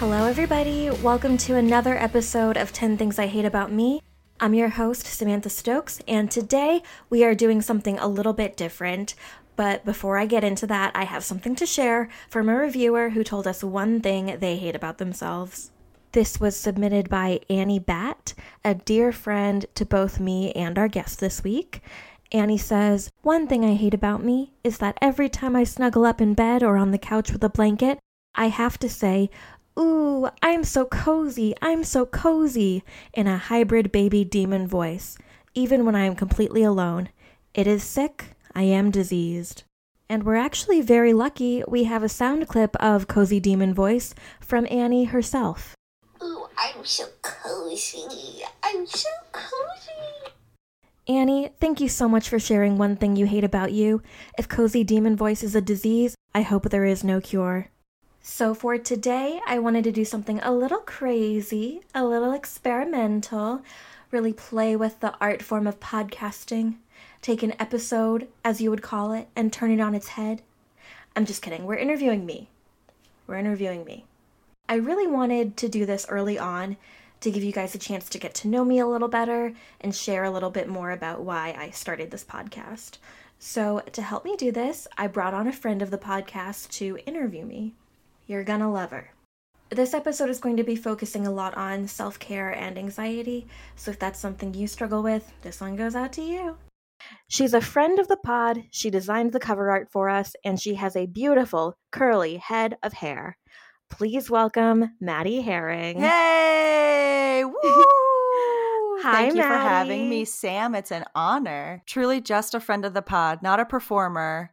Hello, everybody. Welcome to another episode of 10 Things I Hate About Me. I'm your host, Samantha Stokes, and today we are doing something a little bit different. But before I get into that, I have something to share from a reviewer who told us one thing they hate about themselves. This was submitted by Annie Bat, a dear friend to both me and our guest this week. Annie says, One thing I hate about me is that every time I snuggle up in bed or on the couch with a blanket, I have to say, Ooh, I'm so cozy, I'm so cozy, in a hybrid baby demon voice, even when I am completely alone. It is sick, I am diseased. And we're actually very lucky we have a sound clip of Cozy Demon Voice from Annie herself. Ooh, I'm so cozy. I'm so cozy. Annie, thank you so much for sharing one thing you hate about you. If Cozy Demon Voice is a disease, I hope there is no cure. So, for today, I wanted to do something a little crazy, a little experimental, really play with the art form of podcasting, take an episode, as you would call it, and turn it on its head. I'm just kidding, we're interviewing me. We're interviewing me. I really wanted to do this early on to give you guys a chance to get to know me a little better and share a little bit more about why I started this podcast. So, to help me do this, I brought on a friend of the podcast to interview me. You're gonna love her. This episode is going to be focusing a lot on self care and anxiety, so if that's something you struggle with, this one goes out to you. She's a friend of the pod, she designed the cover art for us, and she has a beautiful, curly head of hair. Please welcome Maddie Herring. Hey! Woo! Hi, Thank you for having me, Sam. It's an honor. Truly just a friend of the pod, not a performer.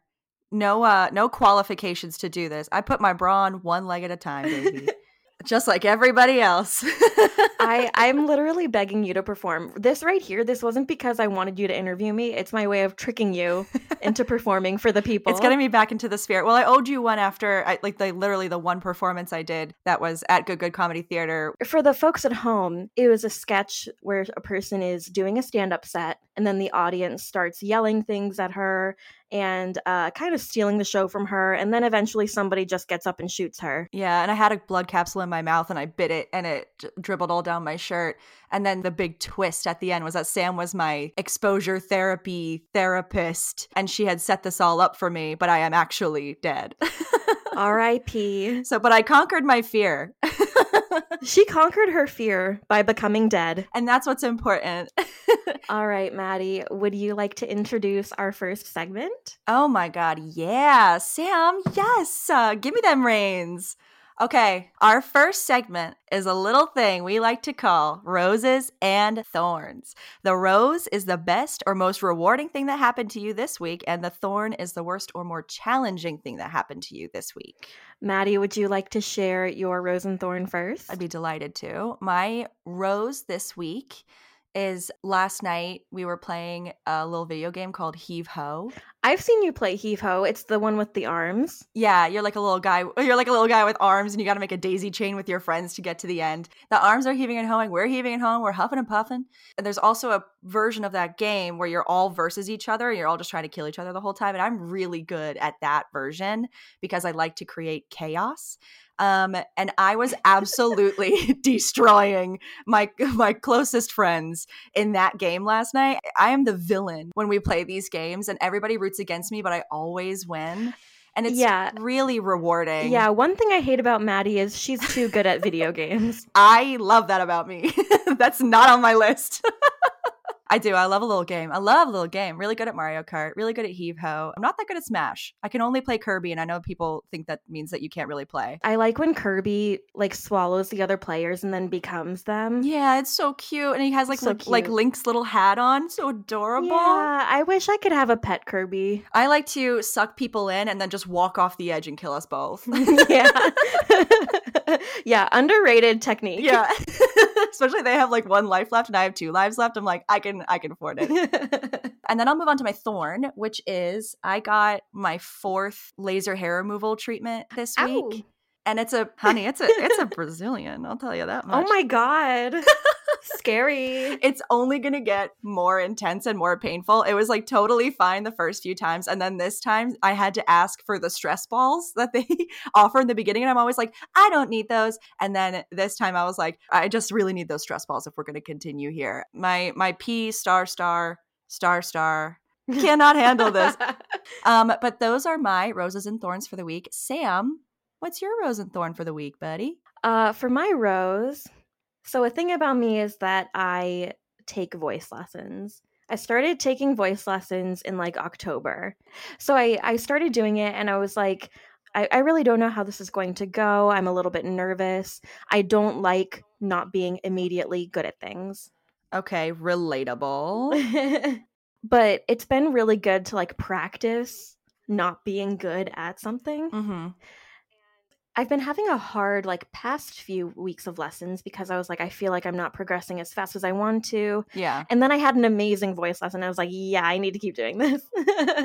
No uh no qualifications to do this. I put my bra on one leg at a time, baby. just like everybody else. I, I'm literally begging you to perform. This right here, this wasn't because I wanted you to interview me. It's my way of tricking you into performing for the people. It's getting me back into the spirit. Well, I owed you one after I, like the literally the one performance I did that was at Good Good Comedy Theater. For the folks at home, it was a sketch where a person is doing a stand up set, and then the audience starts yelling things at her and uh, kind of stealing the show from her. And then eventually somebody just gets up and shoots her. Yeah, and I had a blood capsule in my mouth and I bit it and it dribbled all down my shirt. And then the big twist at the end was that Sam was my exposure therapy therapist and she had set this all up for me, but I am actually dead. R.I.P. so, but I conquered my fear. She conquered her fear by becoming dead. and that's what's important. All right, Maddie, would you like to introduce our first segment? oh my God. Yeah. Sam, yes. Uh, give me them reins. Okay, our first segment is a little thing we like to call roses and thorns. The rose is the best or most rewarding thing that happened to you this week, and the thorn is the worst or more challenging thing that happened to you this week. Maddie, would you like to share your rose and thorn first? I'd be delighted to. My rose this week is last night we were playing a little video game called Heave Ho. I've seen you play Heave Ho. It's the one with the arms. Yeah, you're like a little guy. You're like a little guy with arms, and you got to make a daisy chain with your friends to get to the end. The arms are heaving and hoeing. We're heaving and hoeing. We're huffing and puffing. And there's also a version of that game where you're all versus each other. And you're all just trying to kill each other the whole time. And I'm really good at that version because I like to create chaos. Um, and I was absolutely destroying my my closest friends in that game last night. I am the villain when we play these games, and everybody roots against me, but I always win. And it's Yeah. really rewarding. Yeah, one thing I hate about Maddie is she's too good at video games. I love that about me. That's not on my list. I do. I love a little game. I love a little game. Really good at Mario Kart. Really good at Heave Ho. I'm not that good at Smash. I can only play Kirby, and I know people think that means that you can't really play. I like when Kirby like swallows the other players and then becomes them. Yeah, it's so cute, and he has like So li- like. Link's little hat on. So adorable. Yeah, I wish I could have a pet Kirby. I like to suck people in and then just walk off the edge and kill us both. yeah. yeah, underrated technique. yeah. Especially they have like one life left and I have two lives left. I'm like, I can I can afford it. And then I'll move on to my thorn, which is I got my fourth laser hair removal treatment this week. Ow. And it's a honey, it's a it's a Brazilian, I'll tell you that oh much. Oh my god. Scary. it's only going to get more intense and more painful. It was like totally fine the first few times. And then this time I had to ask for the stress balls that they offer in the beginning. And I'm always like, I don't need those. And then this time I was like, I just really need those stress balls if we're going to continue here. My, my P star, star, star, star cannot handle this. Um, but those are my roses and thorns for the week. Sam, what's your rose and thorn for the week, buddy? Uh, for my rose, so a thing about me is that I take voice lessons. I started taking voice lessons in like October. So I, I started doing it and I was like, I, I really don't know how this is going to go. I'm a little bit nervous. I don't like not being immediately good at things. Okay, relatable. but it's been really good to like practice not being good at something. mm-hmm. I've been having a hard like past few weeks of lessons because I was like I feel like I'm not progressing as fast as I want to. Yeah. And then I had an amazing voice lesson. I was like, yeah, I need to keep doing this.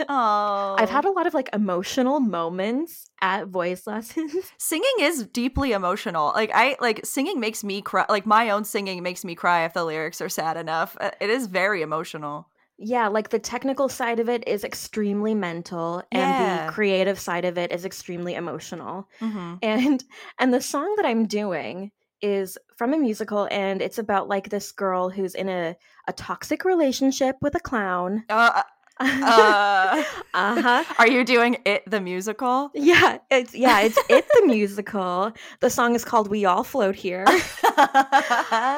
Oh. I've had a lot of like emotional moments at voice lessons. singing is deeply emotional. Like I like singing makes me cry. Like my own singing makes me cry if the lyrics are sad enough. Uh, It is very emotional. Yeah, like the technical side of it is extremely mental and the creative side of it is extremely emotional. Mm-hmm. and and the song that i'm doing is from a musical and it's about like this girl who's in a, a toxic relationship with a clown Uh, uh, uh-huh are you doing it the musical? yeah it's yeah it's it the musical the song is called we all float here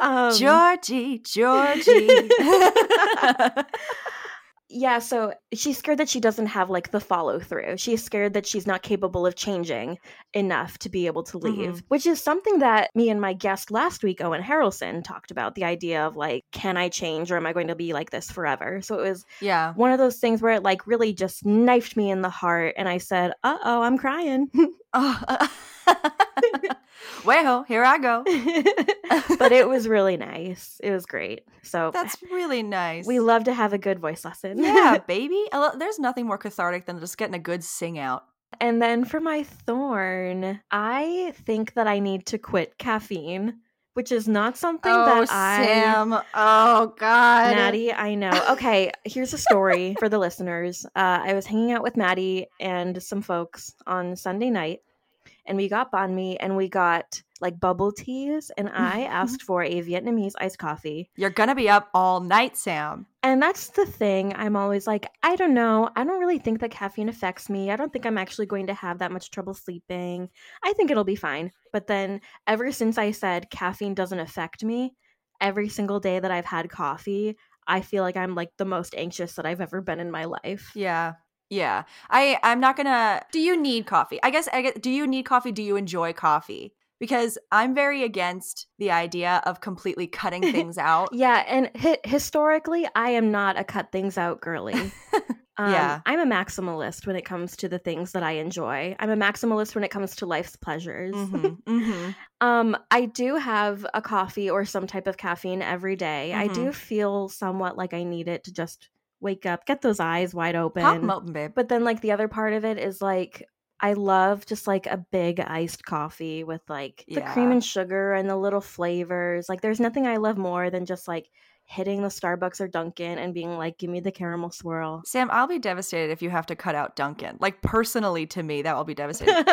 Um, Georgie, Georgie. yeah so she's scared that she doesn't have like the follow through she's scared that she's not capable of changing enough to be able to leave mm-hmm. which is something that me and my guest last week owen harrelson talked about the idea of like can i change or am i going to be like this forever so it was yeah. one of those things where it like really just knifed me in the heart and i said uh-oh i'm crying Oh. Well, here I go. but it was really nice it was great so That's really nice. we love to have a good voice lesson yeah, baby. Lo- There's nothing more cathartic than just getting a good sing out. And then for my thorn, I think that I need to quit caffeine, which is not something that I. Sam. Oh God. Maddie, I know. Okay, here's a story for the listeners. Uh, I was hanging out with Maddie and some folks on Sunday night, and we got banh mi and we got like bubble teas, and I asked for a Vietnamese iced coffee. You're gonna be up all night, Sam. And that's the thing. I'm always like, I don't know. I don't really think that caffeine affects me. I don't think I'm actually going to have that much trouble sleeping. I think it'll be fine. But then, ever since I said caffeine doesn't affect me, every single day that I've had coffee, I feel like I'm like the most anxious that I've ever been in my life. Yeah. Yeah. I I'm not going to Do you need coffee? I guess I get do you need coffee? Do you enjoy coffee? Because I'm very against the idea of completely cutting things out. Yeah, and hi- historically, I am not a cut things out girly. Um, Yeah. I'm a maximalist when it comes to the things that I enjoy. I'm a maximalist when it comes to life's pleasures. Mhm, mhm. Um, I do have a coffee or some type of caffeine every day. I do feel somewhat like I need it to just wake up, get those eyes wide open. Pop 'em open, babe. But then like the other part of it is like I love just like a big iced coffee with like the cream and sugar and the little flavors. Like there's nothing I love more than just like hitting the Starbucks or Dunkin' and being like, give me the caramel swirl. Sam, I'll be devastated if you have to cut out Dunkin'. Like personally to me, that will be devastating.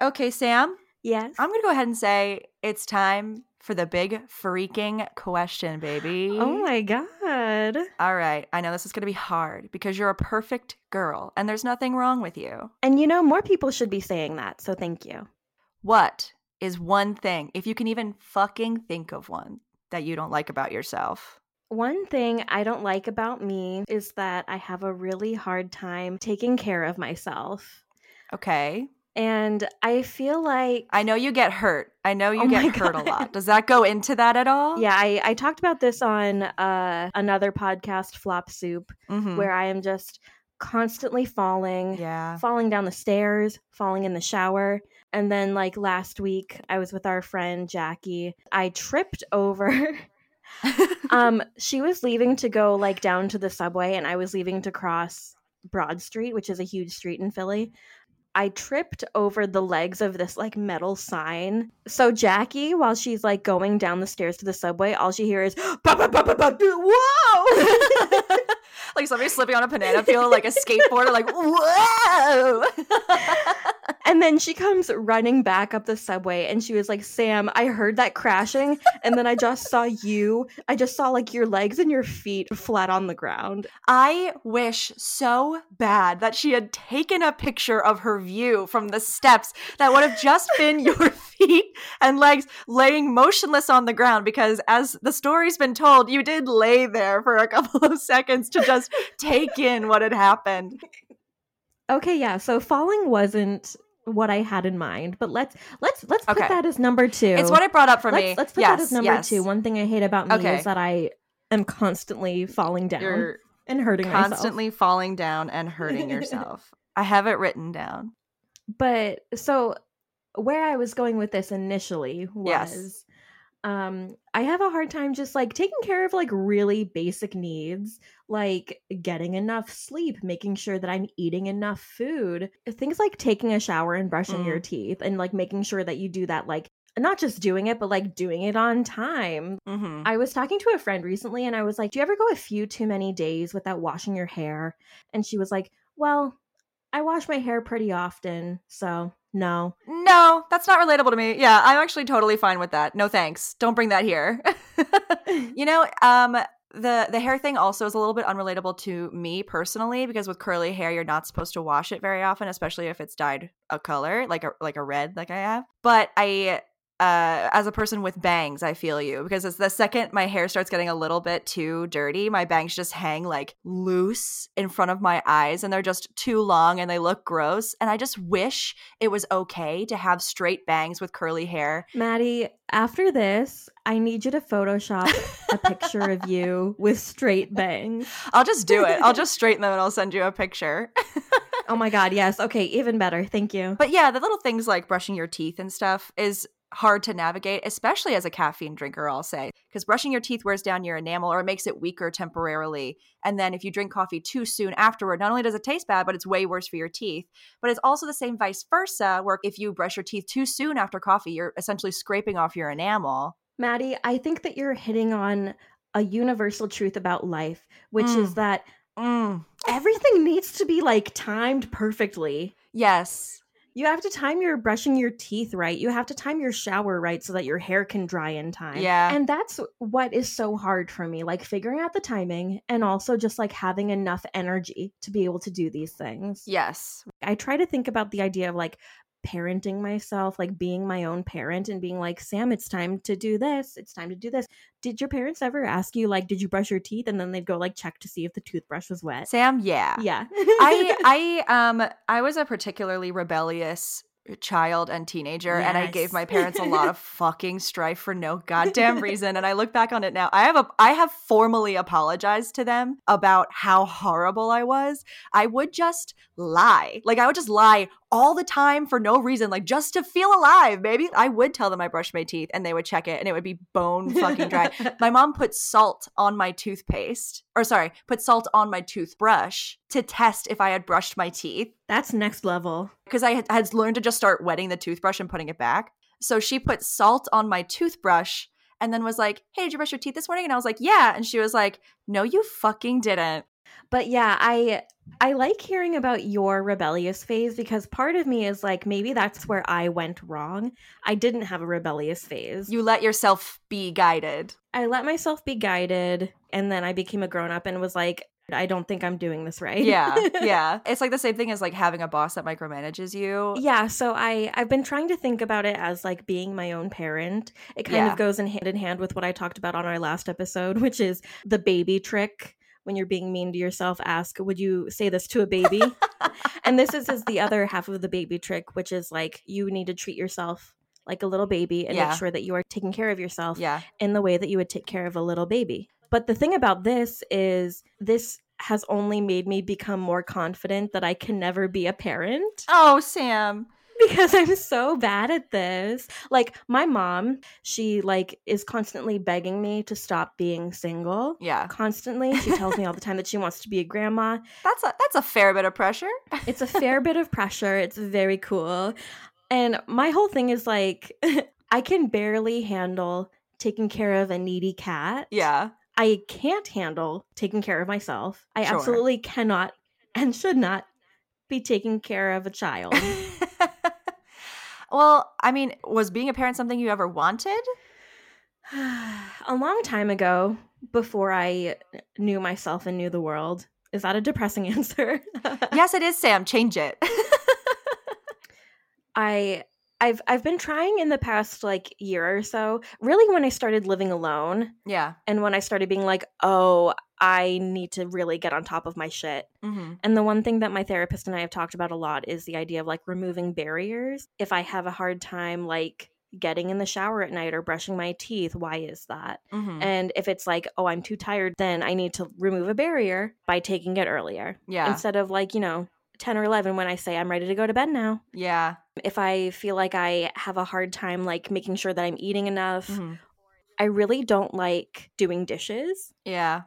okay, Sam, yes. I'm going to go ahead and say it's time for the big freaking question, oh baby. Oh my god. All right. I know this is going to be hard because you're a perfect girl and there's nothing wrong with you. And you know, more people should be saying that, so thank you. What is one thing, if you can even fucking think of one, that you don't like about yourself? One thing I don't like about me is that I have a really hard time taking care of myself. Okay. And I feel like I know you get hurt. I know you Oh get hurt a lot. Does that go into that at all? yeah, I, I talked about this on uh, another podcast, Flop Soup, Mhm. where I am just constantly falling, Yeah. falling down the stairs, falling in the shower. And then, like last week, I was with our friend Jackie. I tripped over. um, she was leaving to go like down to the subway, and I was leaving to cross Broad Street, which is a huge street in Philly. I tripped over the legs of this like metal sign. So Jackie, while she's like going down the stairs to the subway, all she hears is "Ba, ba, ba, ba, ba, do- whoa. like somebody slipping on a banana peel, like a skateboarder, like whoa. and then she comes running back up the subway and she was like, Sam, I heard that crashing. And then I just saw you. I just saw like your legs and your feet flat on the ground. I wish so bad that she had taken a picture of her view from the steps that would have just been your feet and legs laying motionless on the ground because as the story's been told, you did lay there for a couple of seconds to just take in what had happened. Okay, yeah. So falling wasn't what I had in mind, but let's let's let's put Okay. that as number two. It's what it brought up for let's, me. Let's put yes, that as number yes. two. One thing I hate about me Okay. is that I am constantly falling down You're and hurting myself. constantly falling down and hurting yourself. I have it written down. But so where I was going with this initially was Yes. um I have a hard time just like taking care of like really basic needs, like getting enough sleep, making sure that I'm eating enough food. Things like taking a shower and brushing your teeth and like making sure that you do that like not just doing it but like doing it on time. Mm-hmm. I was talking to a friend recently and I was like, "Do you ever go a few too many days without washing your hair?" And she was like, "Well, I wash my hair pretty often, so no." No, that's not relatable to me. Yeah, I'm actually totally fine with that. No thanks. Don't bring that here. you know, um the the hair thing also is a little bit unrelatable to me personally because with curly hair you're not supposed to wash it very often, especially if it's dyed a color like a like a red like I have. But I uh, as a person with bangs, I feel you because it's the second my hair starts getting a little bit too dirty, my bangs just hang like loose in front of my eyes and they're just too long and they look gross. And I just wish it was okay to have straight bangs with curly hair. Maddie, after this, I need you to Photoshop a picture of you with straight bangs. I'll just do it. I'll just straighten them and I'll send you a picture. Oh my god, yes. Okay, even better. Thank you. But yeah, the little things like brushing your teeth and stuff is hard to navigate, especially as a caffeine drinker, I'll say. Because brushing your teeth wears down your enamel or it makes it weaker temporarily. And then if you drink coffee too soon afterward, not only does it taste bad, but it's way worse for your teeth. But it's also the same vice versa, where if you brush your teeth too soon after coffee, you're essentially scraping off your enamel. Maddie, I think that you're hitting on a universal truth about life, which is Mm. that Mm. everything needs to be like timed perfectly. Yes. You have to time your brushing your teeth right. You have to time your shower right so that your hair can dry in time. Yeah. And that's what is so hard for me, like figuring out the timing and also just like having enough energy to be able to do these things. Yes. I try to think about the idea of like parenting myself, like being my own parent and being like, Sam, it's time to do this. It's time to do this. Did your parents ever ask you, like, did you brush your teeth? And then they'd go, like, check to see if the toothbrush was wet. Sam, yeah. yeah. I I um I was a particularly rebellious child and teenager and I gave my parents a lot of fucking strife for no goddamn reason and I look back on it now I have a I have formally apologized to them about how horrible I was I would just lie like I would just lie all the time for no reason like just to feel alive baby. I would tell them I brushed my teeth and they would check it and it would be bone fucking dry. My mom put salt on my toothpaste or sorry put salt on my toothbrush to test if i had brushed my teeth. That's next level. because i had, had learned to just start wetting the toothbrush and putting it back. So she put salt on my toothbrush and then was like hey did you brush your teeth this morning? And i was like yeah. And she was like no you fucking didn't But yeah, I I like hearing about your rebellious phase because part of me is like maybe that's where I went wrong. I didn't have a rebellious phase. you let yourself be guided I let myself be guided and then I became a grown up and was like I don't think I'm doing this right. yeah yeah it's like the same thing as like having a boss that micromanages you Yeah, so I I've been trying to think about it as like being my own parent. It kind Yeah. of goes in hand in hand with what I talked about on our last episode, which is the baby trick. When you're being mean to yourself, ask, "Would you say this to a baby?" and this is, is the other half of the baby trick, which is like you need to treat yourself like a little baby and Yeah. make sure that you are taking care of yourself yeah in the way that you would take care of a little baby. But the thing about this is this has only made me become more confident that I can never be a parent oh sam because I'm so bad at this. Like my mom, she like is constantly begging me to stop being single. Yeah. Constantly. She tells me all the time that she wants to be a grandma. That's a that's a fair bit of pressure. It's a fair bit of pressure. It's very cool. And my whole thing is like I can barely handle taking care of a needy cat. yeah. I can't handle taking care of myself. I Sure. absolutely cannot and should not be taking care of a child. well, I mean, was being a parent something you ever wanted? a long time ago, before I knew myself and knew the world. Is that a depressing answer? yes, it is, Sam. Change it. I I've I've been trying in the past like year or so, really when I started living alone yeah. and when I started being like, "Oh, I need to really get on top of my shit." hmm And the one thing that my therapist and I have talked about a lot is the idea of like removing barriers. If I have a hard time like getting in the shower at night or brushing my teeth, why is that? hmm And if it's like, oh, I'm too tired, then I need to remove a barrier by taking it earlier. Yeah. Instead of like, you know, 10 or 11 when I say I'm ready to go to bed now. yeah. If I feel like I have a hard time like making sure that I'm eating enough, Mhm. I really don't like doing dishes Yeah.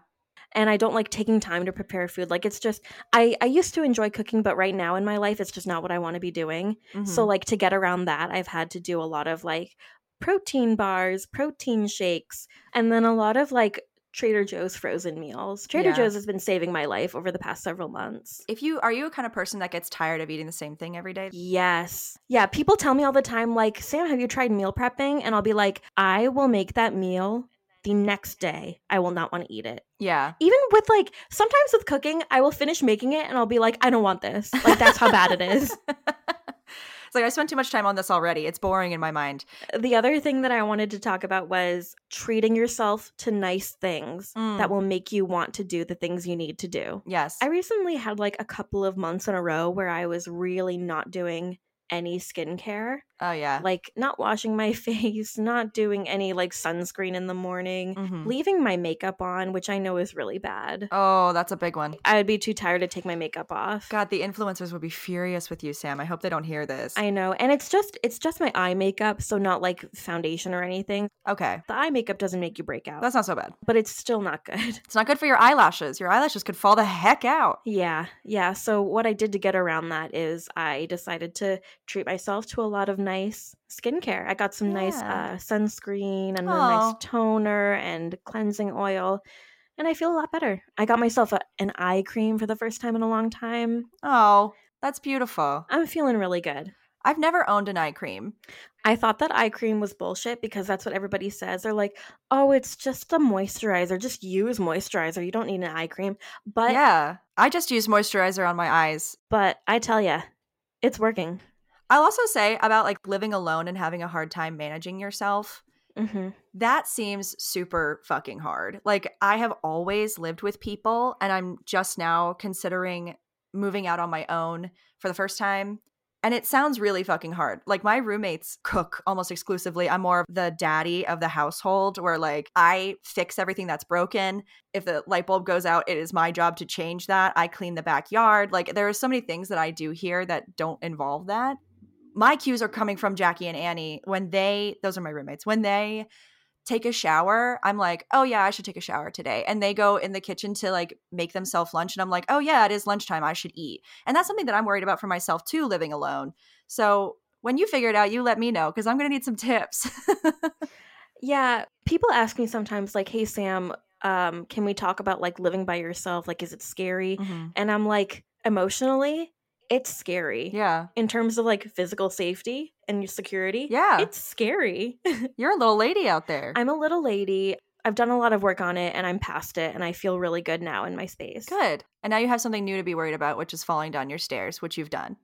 And I don't like taking time to prepare food. Like it's just I I used to enjoy cooking, but right now in my life it's just not what I want to be doing. So Mhm. like to get around that, I've had to do a lot of like protein bars, protein shakes, and then a lot of like Trader Joe's frozen meals. Trader Yeah. Joe's has been saving my life over the past several months. if you are you a kind of person that gets tired of eating the same thing every day? Yes. Yeah, people tell me all the time like, "Sam, have you tried meal prepping?" And I'll be like, "I will make that meal the next day. I will not want to eat it." Yeah. Even with like sometimes with cooking, I will finish making it and I'll be like, "I don't want this." Like that's how bad it is. it's like I spent too much time on this already. It's boring in my mind. The other thing that I wanted to talk about was treating yourself to nice things Mm. that will make you want to do the things you need to do. Yes. I recently had like a couple of months in a row where I was really not doing any skincare, oh yeah. like not washing my face, not doing any like sunscreen in the morning, Mhm. leaving my makeup on, which I know is really bad. Oh, that's a big one. I would be too tired to take my makeup off. God, the influencers would be furious with you, Sam. I hope they don't hear this. I know. And it's just it's just my eye makeup, so not like foundation or anything. okay. The eye makeup doesn't make you break out. That's not so bad. but it's still not good. It's not good for your eyelashes. Your eyelashes could fall the heck out. Yeah, yeah. So what I did to get around that is I decided to treat myself to a lot of nice skincare. I got some nice uh, sunscreen and a nice toner and cleansing oil, and I feel a lot better. I got myself a, an eye cream for the first time in a long time. Oh, that's beautiful. I'm feeling really good. I've never owned an eye cream. I thought that eye cream was bullshit because that's what everybody says. They're like, "Oh, it's just a moisturizer. Just use moisturizer. You don't need an eye cream." But yeah. I just use moisturizer on my eyes. but I tell ya, it's working. I'll also say about like living alone and having a hard time managing yourself. hmm That seems super fucking hard. Like, I have always lived with people, and I'm just now considering moving out on my own for the first time. And it sounds really fucking hard. Like, my roommates cook almost exclusively. I'm more of the daddy of the household where, like, I fix everything that's broken. If the light bulb goes out, it is my job to change that. I clean the backyard. Like, there are so many things that I do here that don't involve that my cues are coming from Jackie and Annie when they those are my roommates when they take a shower I'm like oh yeah I should take a shower today and they go in the kitchen to like make themselves lunch and I'm like oh yeah it is lunchtime I should eat and that's something that I'm worried about for myself too living alone so when you figure it out you let me know because I'm gonna need some tips Yeah, people ask me sometimes, like, "Hey Sam, um, can we talk about like living by yourself? Like, is it scary?" Mhm. And I'm like, emotionally, it's scary. yeah In terms of like physical safety and your security, Yeah. it's scary. you're a little lady out there I'm a little lady. I've done a lot of work on it, and I'm past it, and I feel really good now in my space. good and now you have something new to be worried about which is falling down your stairs which you've done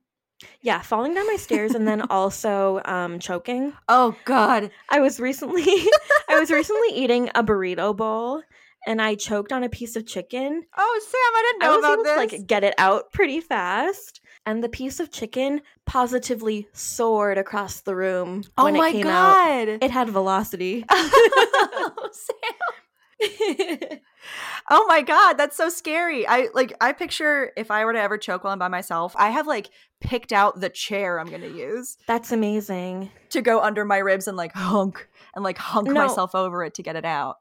Yeah, falling down my stairs and then also um, choking. oh god I was recently I was recently eating a burrito bowl and I choked on a piece of chicken. oh Sam I didn't I know was about able this to like get it out pretty fast. And the piece of chicken positively soared across the room oh when my it came out. god It had velocity. oh. Oh my god, that's so scary. I like I picture if I were to ever choke while I'm by myself, I have like picked out the chair I'm gonna use That's amazing. to go under my ribs and like hunk and like hunk No. myself over it to get it out.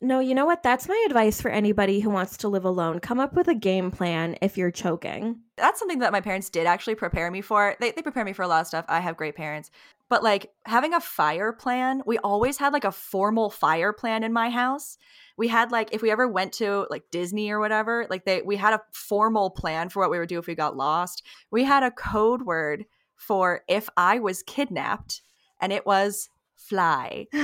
No, you know what? That's my advice for anybody who wants to live alone. Come up with a game plan if you're choking. That's something that my parents did actually prepare me for. They they prepare me for a lot of stuff. I have great parents. But like having a fire plan, we always had like a formal fire plan in my house. We had like if we ever went to like Disney or whatever, like they we had a formal plan for what we would do if we got lost. We had a code word for if I was kidnapped and it was fly.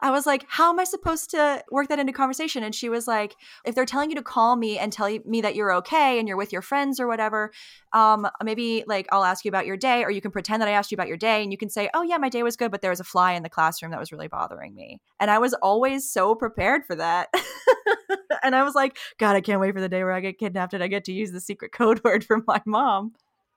I was like, how am I supposed to work that into conversation? And she was like, if they're telling you to call me and tell me that you're okay and you're with your friends or whatever, um, maybe like I'll ask you about your day, or you can pretend that I asked you about your day and you can say, oh, yeah, my day was good, but there was a fly in the classroom that was really bothering me. And I was always so prepared for that. and I was like, God, I can't wait for the day where I get kidnapped and I get to use the secret code word for my mom.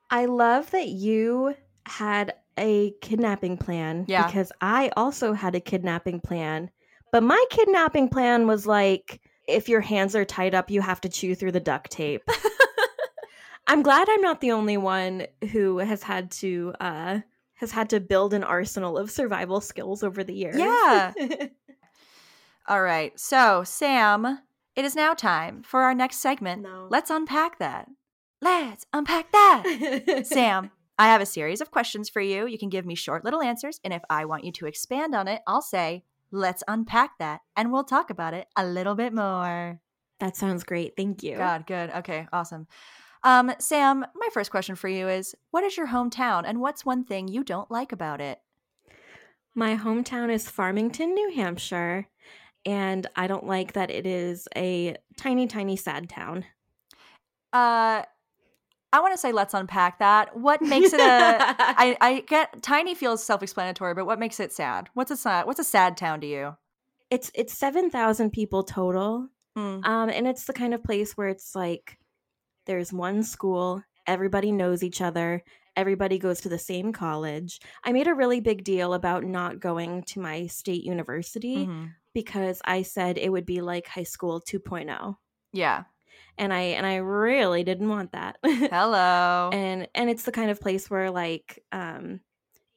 I love that you had a kidnapping plan Yeah. because I also had a kidnapping plan. But my kidnapping plan was like if your hands are tied up, you have to chew through the duct tape. I'm glad I'm not the only one who has had to uh has had to build an arsenal of survival skills over the years. Yeah. All right. So, Sam, it is now time for our next segment. No. Let's unpack that. Let's unpack that. Sam, I have a series of questions for you. You can give me short little answers. And if I want you to expand on it, I'll say, let's unpack that. And we'll talk about it a little bit more. that sounds great. Thank you. God, good. Okay, awesome. Um, Sam, my first question for you is What is your hometown and what's one thing you don't like about it? My hometown is Farmington, New Hampshire, and I don't like that it is a tiny, tiny, sad town. Uh, I want to say let's unpack that. What makes it a I, I get tiny feels self-explanatory, but what makes it sad? What's a sad what's a sad town to you? it's it's seven thousand people total, Hmm. um, and it's the kind of place where it's like there's one school, everybody knows each other, everybody goes to the same college. I made a really big deal about not going to my state university Mhm. because I said it would be like high school 2.0, Yeah. And I and I really didn't want that. Hello. and and it's the kind of place where like um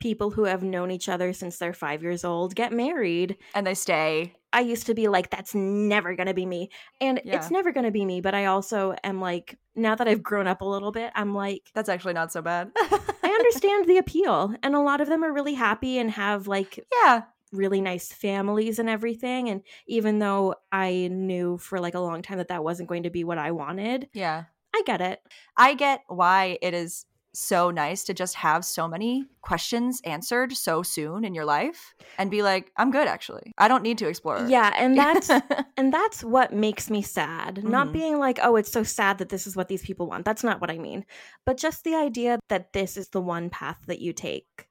people who have known each other since they're five years old get married and they stay. i used to be like that's never gonna be me and Yeah. it's never gonna be me but i also am like now that i've grown up a little bit i'm like That's actually not so bad. i understand the appeal and a lot of them are really happy and have like yeah. Really nice families and everything and even though i knew for like a long time that that wasn't going to be what i wanted Yeah. i get it I get why it is so nice to just have so many questions answered so soon in your life and be like, I'm good actually. I don't need to explore. yeah and that's And that's what makes me sad. Not Mhm. being like, oh, it's so sad that this is what these people want. That's not what I mean. But just the idea that this is the one path that you take.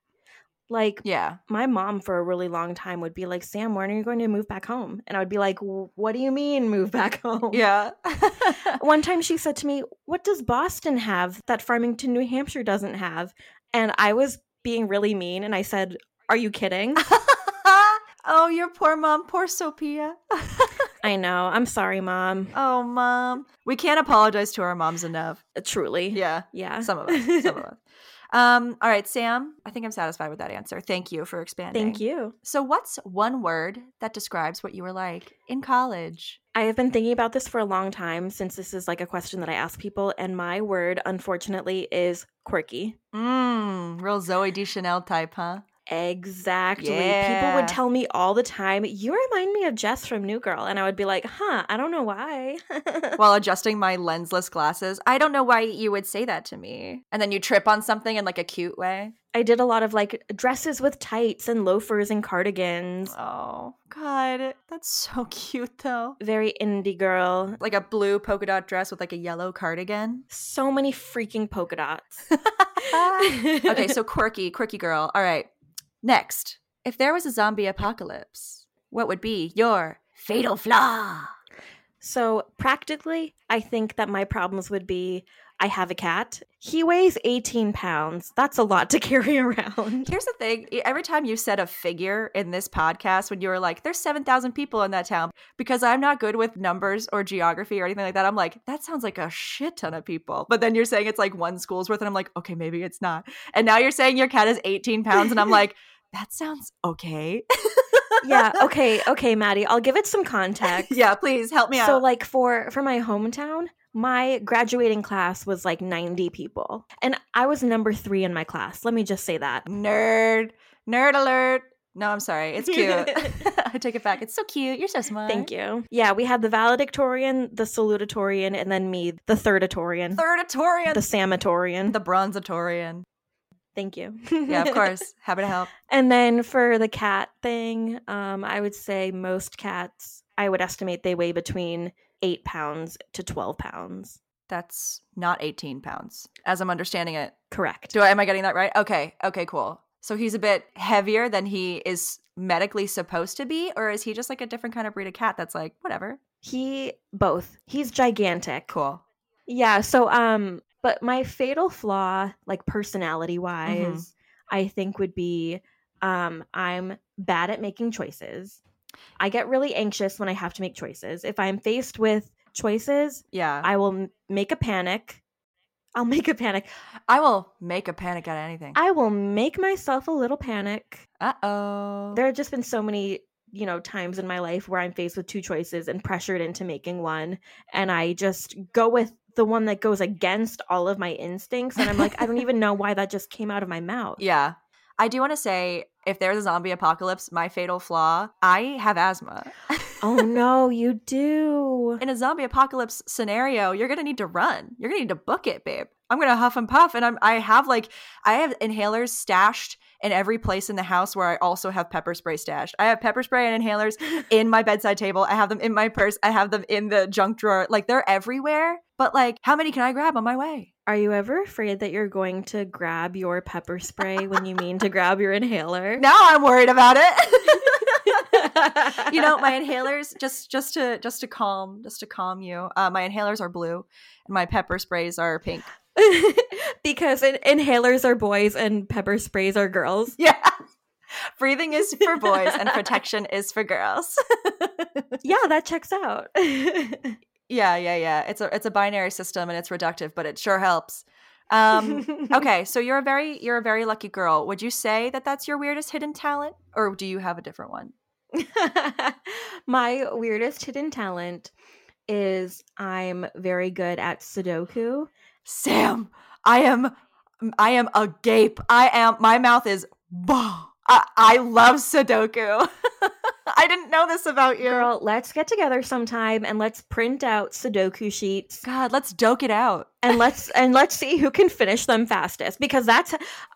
Like, yeah. my mom for a really long time would be like, Sam, when are you going to move back home? And I would be like, what do you mean, move back home? Yeah. One time she said to me, What does Boston have that Farmington, New Hampshire doesn't have? And I was being really mean. And I said, Are you kidding? oh, your poor mom, poor Sophia. I know. I'm sorry, mom. oh, mom. We can't apologize to our moms enough. Truly. Yeah. Yeah. Some of us. Some of us. Um, all right, Sam, I think I'm satisfied with that answer. Thank you for expanding. Thank you. So, what's one word that describes what you were like in college? I have been thinking about this for a long time since this is like a question that I ask people, and my word, unfortunately, is quirky. Mmm, real Zooey Deschanel type, huh? Exactly. People would tell me all the time, You remind me of Jess from New Girl. And I would be like, Huh, I don't know why. While adjusting my lensless glasses. I don't know why you would say that to me. And then you trip on something in like a cute way. I did a lot of like dresses with tights and loafers and cardigans. Oh, God. That's so cute, though. Very indie girl. Like a blue polka dot dress with like a yellow cardigan. So many freaking polka dots. okay, so quirky, quirky girl. All right. Next, if there was a zombie apocalypse, what would be your fatal flaw? So, practically, I think that my problems would be I have a cat. He weighs 18 pounds. That's a lot to carry around. Here's the thing every time you said a figure in this podcast, when you were like, there's 7,000 people in that town, because I'm not good with numbers or geography or anything like that, I'm like, that sounds like a shit ton of people. But then you're saying it's like one school's worth, and I'm like, okay, maybe it's not. And now you're saying your cat is 18 pounds, and I'm like, that sounds okay. yeah, okay, okay, Maddie. I'll give it some context. yeah, please help me out. so like for for my hometown, my graduating class was like 90 people. And I was number 3 in my class. Let me just say that. Nerd, nerd alert. No, I'm sorry. It's cute. I take it back. It's so cute. You're so smart. Thank you. Yeah, we had the valedictorian, the salutatorian, and then me, the thirdatorian, Thirdatorian. the samatorian. the bronzatorian. Thank you. Yeah, of course. Happy to help. And then for the cat thing, um, I would say most cats, I would estimate they weigh between eight pounds to 12 pounds. That's not 18 pounds, as I'm understanding it. Correct. Do I am I getting that right? Okay. Okay, cool. So he's a bit heavier than he is medically supposed to be, or is he just like a different kind of breed of cat that's like, whatever? He, both. He's gigantic. Cool. Yeah. So, um, but my fatal flaw, like personality wise, Mm-hmm. I think would be, um, I'm bad at making choices. I get really anxious when I have to make choices. If I'm faced with choices, Yeah. I will m- make a panic. I'll make a panic. I will make a panic out of anything. I will make myself a little panic. Uh oh. There have just been so many, you know, times in my life where I'm faced with two choices and pressured into making one. And I just go with the one that goes against all of my instincts. And I'm like, I don't even know why that just came out of my mouth. Yeah. I do want to say if there's a zombie apocalypse, my fatal flaw, I have asthma. Oh no, you do. In a zombie apocalypse scenario, you're going to need to run. You're going to need to book it, babe. I'm going to huff and puff and I'm I have like I have inhalers stashed in every place in the house where I also have pepper spray stashed. I have pepper spray and inhalers in my bedside table. I have them in my purse. I have them in the junk drawer. Like they're everywhere. But like how many can I grab on my way? Are you ever afraid that you're going to grab your pepper spray when you mean to grab your inhaler? Now I'm worried about it. you know, my inhalers just just to just to calm just to calm you. Uh, my inhalers are blue, and my pepper sprays are pink. because in- inhalers are boys and pepper sprays are girls. Yeah, breathing is for boys and protection is for girls. Yeah, that checks out. Yeah, yeah, yeah. It's a it's a binary system and it's reductive, but it sure helps. Um, okay, so you're a very you're a very lucky girl. Would you say that that's your weirdest hidden talent, or do you have a different one? My weirdest hidden talent is I'm very good at Sudoku. Sam, I am I am agape. I am my mouth is bah. I, I love Sudoku. I didn't know this about you. Girl, let's get together sometime and let's print out Sudoku sheets God, let's doke it out. and let's and let's see who can finish them fastest because that's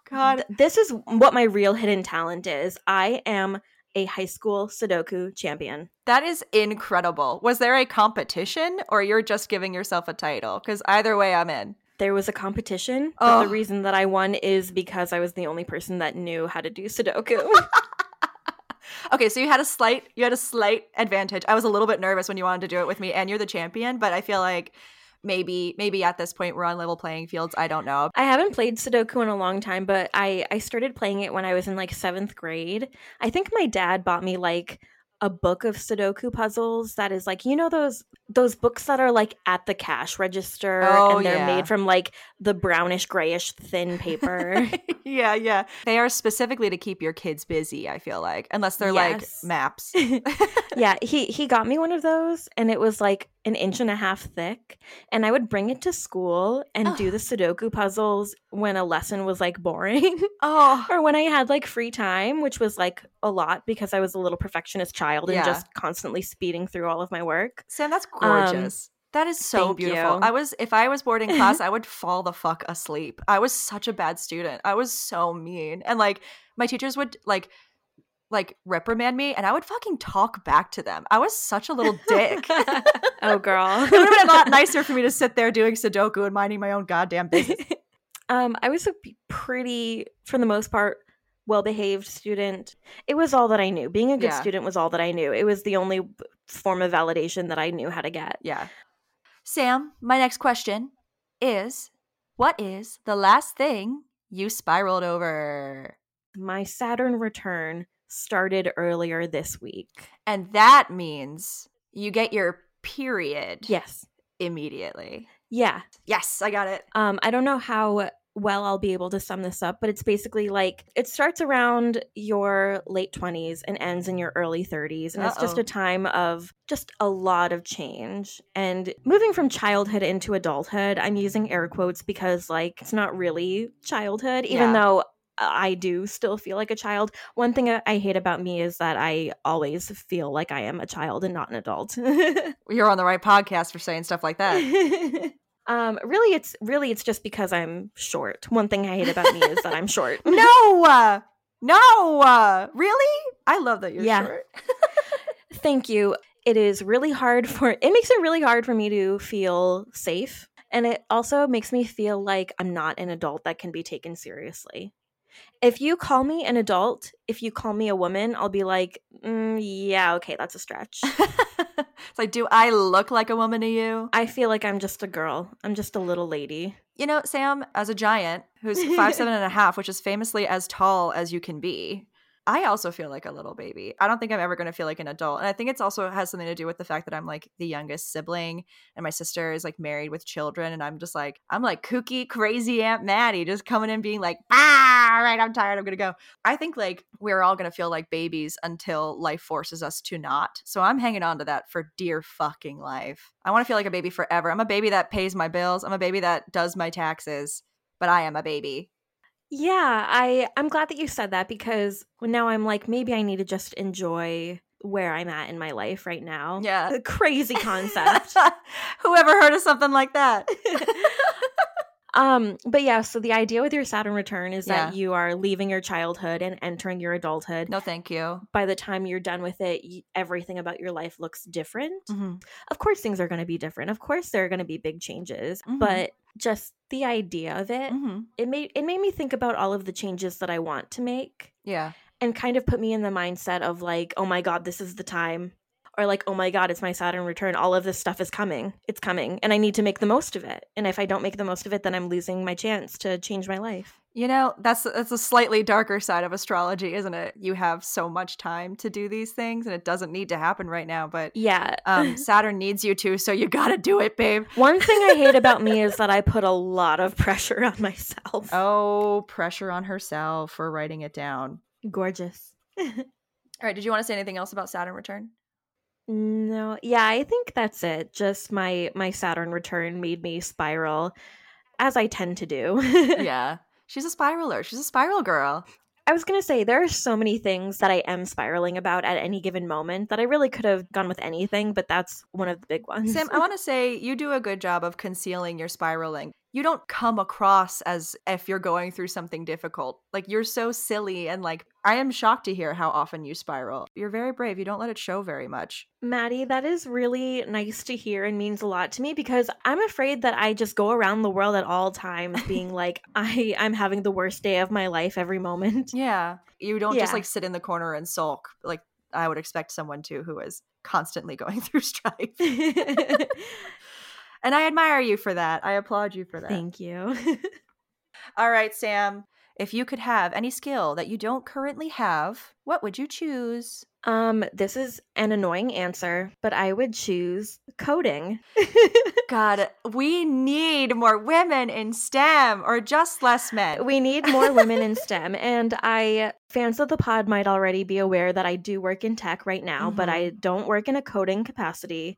God, th- this is what my real hidden talent is. I am a high school Sudoku champion. that is incredible. Was there a competition or you're just giving yourself a title? Because either way, I'm in. There was a competition, but the Oh. reason that I won is because I was the only person that knew how to do Sudoku. Okay, so you had a slight you had a slight advantage. I was a little bit nervous when you wanted to do it with me, and you're the champion. But I feel like maybe maybe at this point we're on level playing fields. I don't know. I haven't played Sudoku in a long time, but I I started playing it when I was in like 7th grade. I think my dad bought me like a book of Sudoku puzzles that is like you know those those books that are like at the cash register Oh, and they're yeah. made from like the brownish grayish thin paper. yeah, yeah. They are specifically to keep your kids busy, I feel like. Unless they're Yes. like maps. yeah, he he got me one of those and it was like an inch and a half thick and I would bring it to school and do the Sudoku puzzles when a lesson was like boring. oh. or when I had like free time, which was like a lot because I was a little perfectionist child and just constantly speeding through all of my work. Sam, that's gorgeous. that is so Um, thank beautiful. you. I was if I was bored in class, I would fall the fuck asleep. I was such a bad student. I was so mean. And like my teachers would like like reprimand me and I would fucking talk back to them. I was such a little dick. oh, girl. it would have been a lot nicer for me to sit there doing Sudoku and minding my own goddamn business. um, I was a pretty, for the most part, well behaved student. It was all that I knew. Being a good Yeah. student was all that I knew. It was the only form of validation that I knew how to get. Yeah. Sam, my next question is what is the last thing you spiraled over? My Saturn return started earlier this week. And that means you get your period Yes. immediately. Yeah. Yes, I got it. Um, I don't know how well I'll be able to sum this up, but it's basically like it starts around your late 20s and ends in your early 30s. And it's just a time of just a lot of change. And moving from childhood into adulthood, I'm using air quotes because, like, it's not really childhood, even Yeah. though I do still feel like a child. One thing I- hate about me is that I always feel like I am a child and not an adult. You're on the right podcast for saying stuff like that. um really it's really it's just because i'm short one thing i hate about me is that i'm short no, uh, no, uh, really? I love that you're Yeah. short. thank you it is really hard for it makes it really hard for me to feel safe and it also makes me feel like i'm not an adult that can be taken seriously if you call me an adult if you call me a woman i'll be like mm, yeah okay that's a stretch it's like, do I look like a woman to you? i feel like i'm just a girl i'm just a little lady You know, Sam, as a giant who's five seven and a half, which is famously as tall as you can be, I also feel like a little baby. I don't think I'm ever going to feel like an adult, and I think it's also has something to do with the fact that I'm like the youngest sibling, and my sister is like married with children, and I'm just like I'm like kooky, crazy Aunt Maddie, just coming in being like, ah, all right, I'm tired, I'm gonna go. I think like we're all gonna feel like babies until life forces us to not. So I'm hanging on to that for dear fucking life. I want to feel like a baby forever. I'm a baby that pays my bills. I'm a baby that does my taxes, but I am a baby. Yeah, I I'm glad that you said that because now I'm like maybe I need to just enjoy where I'm at in my life right now. Yeah. A crazy concept. Whoever heard of something like that? um but yeah, so the idea with your Saturn return is that you are leaving your childhood and entering your adulthood. no, thank you. By the time you're done with it, everything about your life looks different. Mm-hmm. Of course things are going to be different. Of course there are going to be big changes, Mhm. but just the idea of it, Mm-hmm. it made it made me think about all of the changes that I want to make. Yeah. and kind of put me in the mindset of like, oh my god, this is the time. Or like, oh my god, it's my Saturn return. All of this stuff is coming. It's coming. And I need to make the most of it. And if I don't make the most of it, then I'm losing my chance to change my life. You know, that's that's a slightly darker side of astrology, isn't it? You have so much time to do these things and it doesn't need to happen right now, but Yeah. um Saturn needs you to, so you got to do it, babe. One thing I hate about me is that I put a lot of pressure on myself. Oh, pressure on herself for writing it down. Gorgeous. All right, did you want to say anything else about Saturn return? No, yeah, I think that's it. Just my my Saturn return made me spiral as I tend to do. yeah. She's a spiraler. She's a spiral girl. I was going to say there are so many things that I am spiraling about at any given moment that I really could have gone with anything, but that's one of the big ones. Sam, I want to say you do a good job of concealing your spiraling. You don't come across as if you're going through something difficult. Like you're so silly and like I am shocked to hear how often you spiral. You're very brave. You don't let it show very much. Maddie, that is really nice to hear and means a lot to me because I'm afraid that I just go around the world at all times being like I I'm having the worst day of my life every moment. Yeah. You don't just like sit in the corner and sulk like I would expect someone to who is constantly going through strife. and I admire you for that. I applaud you for that. Thank you. All right, Sam. If you could have any skill that you don't currently have, what would you choose? um this is an annoying answer, but I would choose coding. God, we need more women in STEM or just less men. We need more women in STEM. And I, fans of the pod might already be aware that I do work in tech right now, but I don't work in a coding capacity.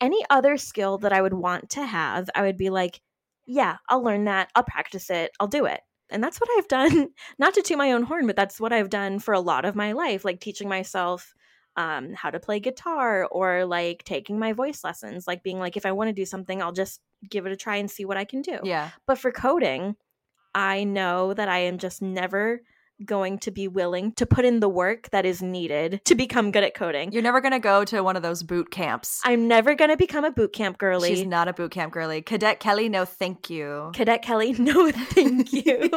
Any other skill that I would want to have, I would be like, yeah, I'll learn that. I'll practice it. I'll do it. And that's what I've done, not to toot my own horn, but that's what I've done for a lot of my life, like teaching myself um, how to play guitar or like taking my voice lessons, like being like, if I want to do something, I'll just give it a try and see what I can do. yeah. But for coding, I know that I am just never going to be willing to put in the work that is needed to become good at coding. You're never going to go to one of those boot camps. I'm never going to become a boot camp girly. She's not a boot camp girly. Cadet Kelly, no thank you. Cadet Kelly, no thank you.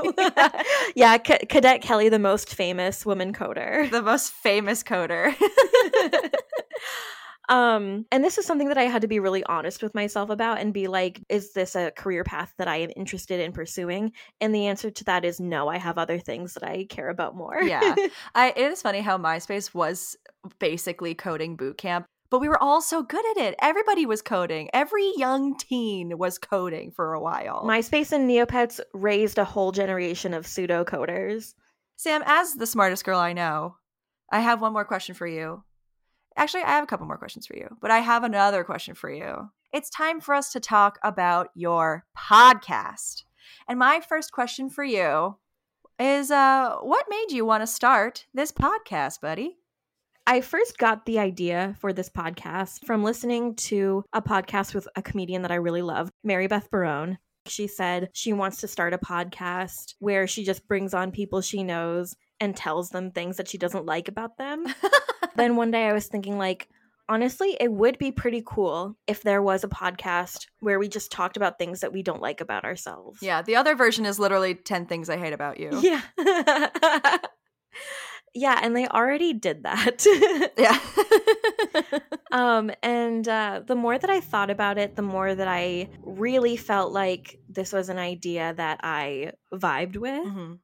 yeah, C- Cadet Kelly, the most famous woman coder. the most famous coder. Um, and this is something that I had to be really honest with myself about and be like, is this a career path that I am interested in pursuing? And the answer to that is no. I have other things that I care about more. Yeah. I it is funny how MySpace was basically coding boot camp, but we were all so good at it. Everybody was coding. Every young teen was coding for a while. MySpace and Neopets raised a whole generation of pseudo coders. Sam, as the smartest girl I know, I have one more question for you. Actually, I have a couple more questions for you, but I have another question for you. It's time for us to talk about your podcast. And my first question for you is uh what made you want to start this podcast, buddy? I first got the idea for this podcast from listening to a podcast with a comedian that I really love, Mary Beth Barone. She said she wants to start a podcast where she just brings on people she knows and tells them things that she doesn't like about them. then one day I was thinking, like, honestly, it would be pretty cool if there was a podcast where we just talked about things that we don't like about ourselves. Yeah, the other version is literally 10 things I hate about you. Yeah. yeah, and they already did that. Yeah. um and uh the more that I thought about it, the more that I really felt like this was an idea that I vibed with. Mhm.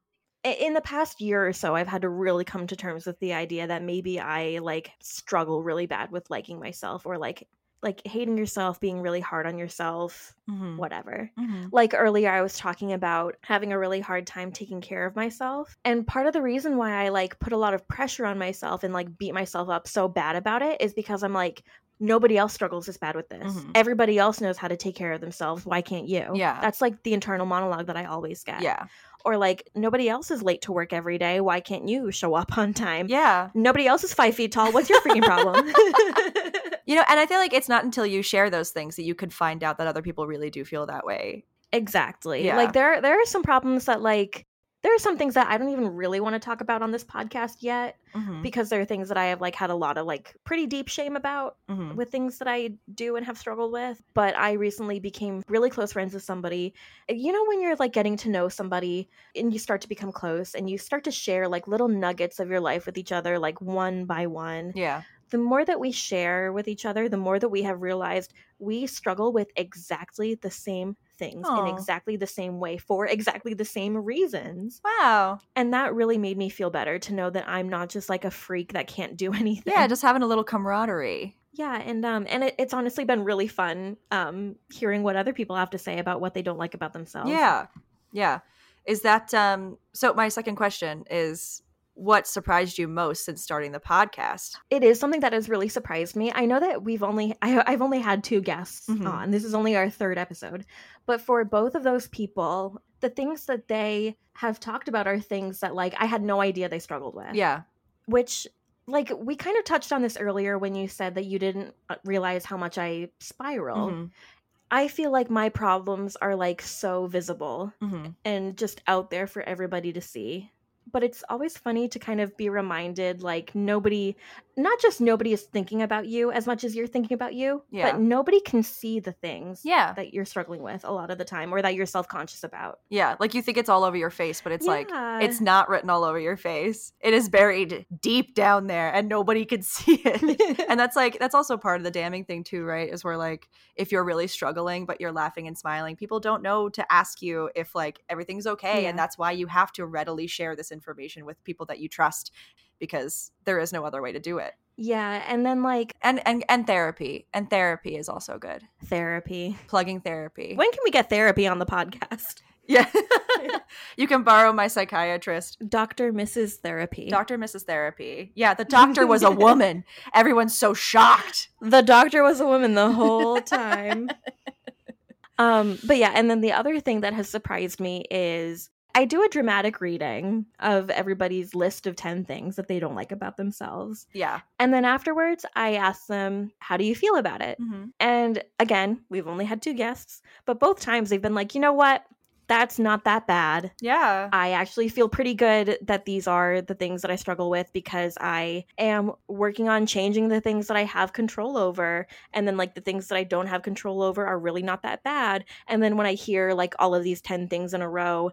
In the past year or so, I've had to really come to terms with the idea that maybe I like struggle really bad with liking myself or like like hating yourself, being really hard on yourself, Mhm. whatever. Mhm. like earlier i was talking about having a really hard time taking care of myself and part of the reason why i like put a lot of pressure on myself and like beat myself up so bad about it is because i'm like nobody else struggles as bad with this Mhm. everybody else knows how to take care of themselves why can't you Yeah. that's like the internal monologue that i always get Yeah. or like nobody else is late to work every day why can't you show up on time Yeah. nobody else is five feet tall what's your freaking problem You know, and I feel like it's not until you share those things that you could find out that other people really do feel that way. Exactly. Yeah. Like there there are some problems that like there are some things that I don't even really want to talk about on this podcast yet Mhm. because there are things that I have like had a lot of like pretty deep shame about Mhm. with things that I do and have struggled with. But I recently became really close friends with somebody. You know when you're like getting to know somebody and you start to become close and you start to share like little nuggets of your life with each other like one by one Yeah. the more that we share with each other, the more that we have realized we struggle with exactly the same things Aw. in exactly the same way for exactly the same reasons. Wow. And that really made me feel better to know that I'm not just like a freak that can't do anything. Yeah, just having a little camaraderie. yeah, and um and it, it's honestly been really fun um hearing what other people have to say about what they don't like about themselves. Yeah. Yeah. Is that um so my second question is what surprised you most since starting the podcast? it is something that has really surprised me. I know that we've only I, I've only had two guests Mhm. on. This is only our third episode, but for both of those people, the things that they have talked about are things that like I had no idea they struggled with. Yeah. which like we kind of touched on this earlier when you said that you didn't uh, realize how much I spiral. Mhm. I feel like my problems are like so visible Mhm. and just out there for everybody to see. But it's always funny to kind of be reminded like nobody, not just nobody is thinking about you as much as you're thinking about you, Yeah. but nobody can see the things Yeah. that you're struggling with a lot of the time or that you're self conscious about. Yeah, like you think it's all over your face, but it's like it's not written all over your face. It is buried deep down there and nobody can see it. and that's like that's also part of the damning thing too, right? Is where like if you're really struggling but you're laughing and smiling, people don't know to ask you if like everything's okay Yeah. and that's why you have to readily share this information with people that you trust because there is no other way to do it. yeah. And then like And and and therapy. And therapy is also good. therapy. Plugging therapy. When can we get therapy on the podcast? Yeah. you can borrow my psychiatrist. Dr. Mrs. Therapy. Dr. Mrs. Therapy. Yeah, the doctor was a woman. Everyone's so shocked. the doctor was a woman the whole time. um, but yeah, and then the other thing that has surprised me is I do a dramatic reading of everybody's list of 10 things that they don't like about themselves. Yeah. And then afterwards, I ask them, How do you feel about it? Mhm. And again, we've only had two guests, but both times they've been like, You know what? That's not that bad. Yeah. I actually feel pretty good that these are the things that I struggle with because I am working on changing the things that I have control over. And then, like, the things that I don't have control over are really not that bad. And then, when I hear like all of these 10 things in a row,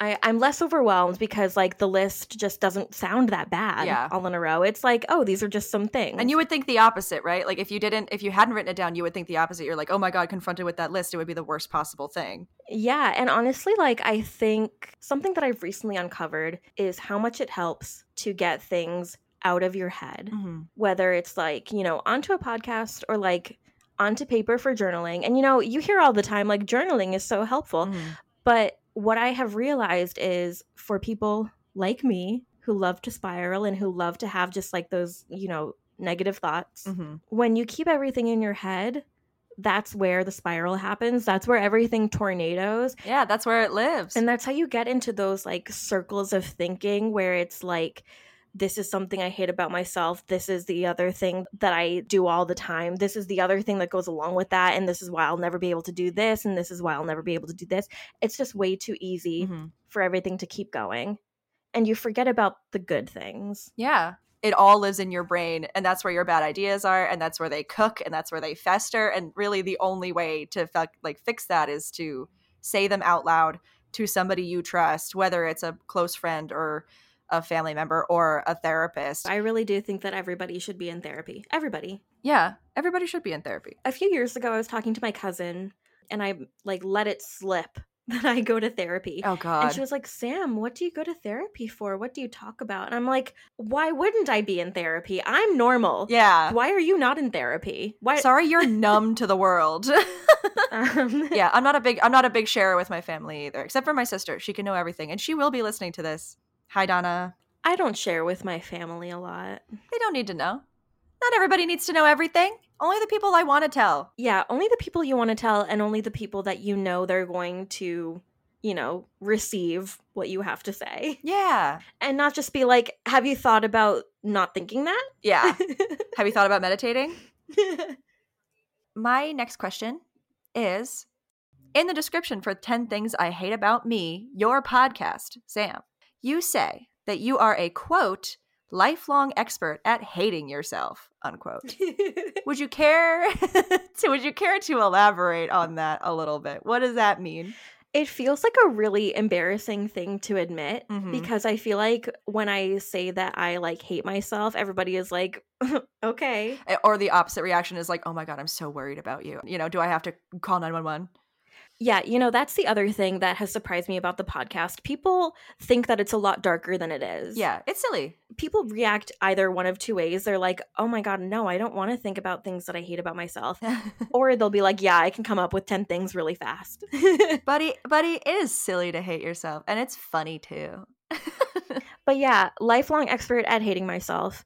I, I'm less overwhelmed because like the list just doesn't sound that bad Yeah. all in a row. It's like, oh, these are just some things. And you would think the opposite, right? Like if you didn't, if you hadn't written it down, you would think the opposite. You're like, oh my god, confronted with that list, it would be the worst possible thing. Yeah, and honestly, like I think something that I've recently uncovered is how much it helps to get things out of your head. Mm-hmm. Whether it's like, you know, onto a podcast or like onto paper for journaling. And you know, you hear all the time like journaling is so helpful. Mm-hmm. But what I have realized is for people like me who love to spiral and who love to have just like those, you know, negative thoughts, Mm-hmm. when you keep everything in your head, that's where the spiral happens. That's where everything tornadoes. Yeah, that's where it lives. And that's how you get into those like circles of thinking where it's like, this is something I hate about myself. This is the other thing that I do all the time. This is the other thing that goes along with that. And this is why I'll never be able to do this. And this is why I'll never be able to do this. It's just way too easy Mhm. for everything to keep going. And you forget about the good things. Yeah. It all lives in your brain, and that's where your bad ideas are, and that's where they cook, and that's where they fester. And really, the only way to like fix that is to say them out loud to somebody you trust, whether it's a close friend or a family member or a therapist. I really do think that everybody should be in therapy. Everybody. yeah, everybody should be in therapy. a few years ago i was talking to my cousin and i like let it slip that i go to therapy Oh god. and she was like sam what do you go to therapy for what do you talk about and i'm like why wouldn't i be in therapy i'm normal yeah. why are you not in therapy why Sorry, you're numb to the world. um, yeah, I'm not a big I'm not a big sharer with my family either, except for my sister. She can know everything, and she will be listening to this. Hi, Donna. i don't share with my family a lot They don't need to know. Not everybody needs to know everything. Only the people I want to tell. yeah only the people you want to tell and only the people that you know they're going to you know receive what you have to say Yeah. and not just be like have you thought about not thinking that Yeah. Have you thought about meditating? My next question is In the description for 10 Things I Hate About Me, your podcast, Sam, you say that you are a quote, lifelong expert at hating yourself, unquote. Would you care to would you care to elaborate on that a little bit? What does that mean? It feels like a really embarrassing thing to admit Mhm. because I feel like when I say that I like hate myself, everybody is like, okay. Eh, Or the opposite reaction is like, "Oh my god, I'm so worried about you." You know, do I have to call 911? Yeah, you know, that's the other thing that has surprised me about the podcast. People think that it's a lot darker than it is. Yeah, it's silly. People react either one of two ways. They're like, oh my God, no, I don't want to think about things that I hate about myself. Or they'll be like, yeah, I can come up with 10 things really fast. buddy, buddy, it is silly to hate yourself and it's funny too. But yeah, lifelong expert at hating myself.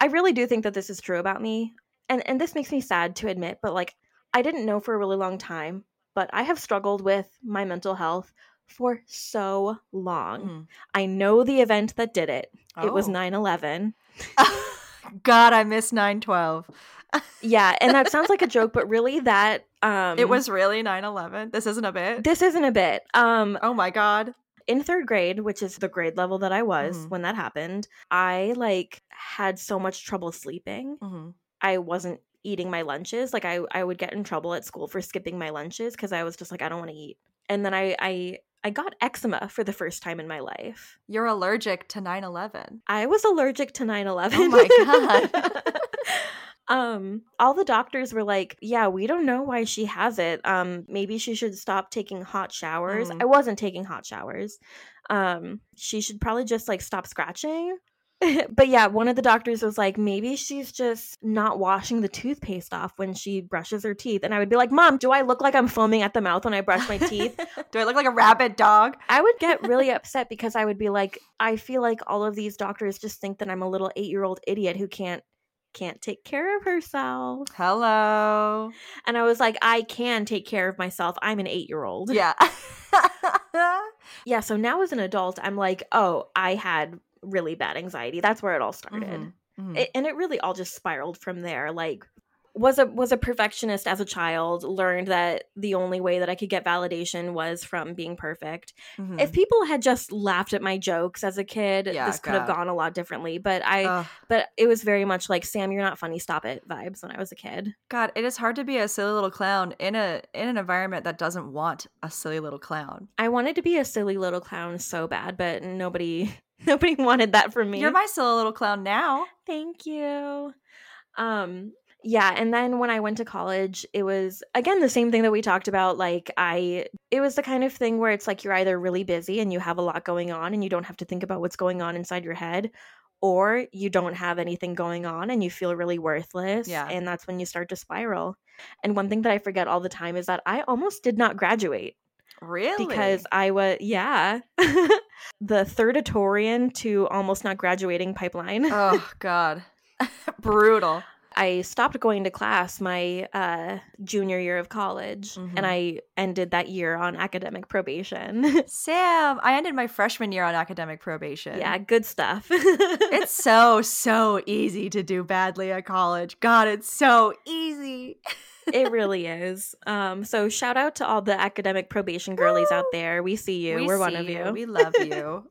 I really do think that this is true about me. And and this makes me sad to admit, but like I didn't know for a really long time, but I have struggled with my mental health for so long. Mhm. I know the event that did it. It was Oh. 9/11. God, I miss 912. Yeah, and that sounds like a joke, but really that um it was really 911. This isn't a bit. this isn't a bit. Um oh my god. in third grade, which is the grade level that I was Mhm. when that happened, I like had so much trouble sleeping. hmm I wasn't eating my lunches. Like I, I would get in trouble at school for skipping my lunches because I was just like, I don't want to eat. And then I, I, I got eczema for the first time in my life. You're allergic to 911. I was allergic to 9/11. Oh my God. um, all the doctors were like, "Yeah, we don't know why she has it. Um, maybe she should stop taking hot showers." Mm. I wasn't taking hot showers. Um, she should probably just like stop scratching. but yeah, one of the doctors was like, maybe she's just not washing the toothpaste off when she brushes her teeth. And I would be like, Mom, do I look like I'm foaming at the mouth when I brush my teeth? Do I look like a rabid dog? I would get really upset because I would be like, I feel like all of these doctors just think that I'm a little eight year old idiot who can't can't take care of herself. Hello. And I was like, I can take care of myself. I'm an eight year old. Yeah. Yeah. So now as an adult, I'm like, oh, I had really bad anxiety. That's where it all started. Mhm, mhm. It, and it really all just spiraled from there. Like was a was a perfectionist as a child learned that the only way that i could get validation was from being perfect Mhm. if people had just laughed at my jokes as a kid Yeah, this could have gone a lot differently but i Ugh. but it was very much like sam you're not funny stop it vibes when i was a kid God, it is hard to be a silly little clown in a in an environment that doesn't want a silly little clown. i wanted to be a silly little clown so bad but nobody nobody wanted that from me You're my silly little clown now. Thank you. Um yeah, and then when I went to college, it was again the same thing that we talked about like I it was the kind of thing where it's like you're either really busy and you have a lot going on and you don't have to think about what's going on inside your head or you don't have anything going on and you feel really worthless Yeah. and that's when you start to spiral. And one thing that I forget all the time is that I almost did not graduate Really? because I was yeah, the thirdatorian to almost not graduating pipeline. oh God, brutal. I stopped going to class my uh, junior year of college, Mhm. and I ended that year on academic probation. Sam, I ended my freshman year on academic probation. yeah, good stuff. It's so, so easy to do badly at college. God, it's so easy. It really is. Um, so shout out to all the academic probation girlies out there. We see you. We are one of you. We love you.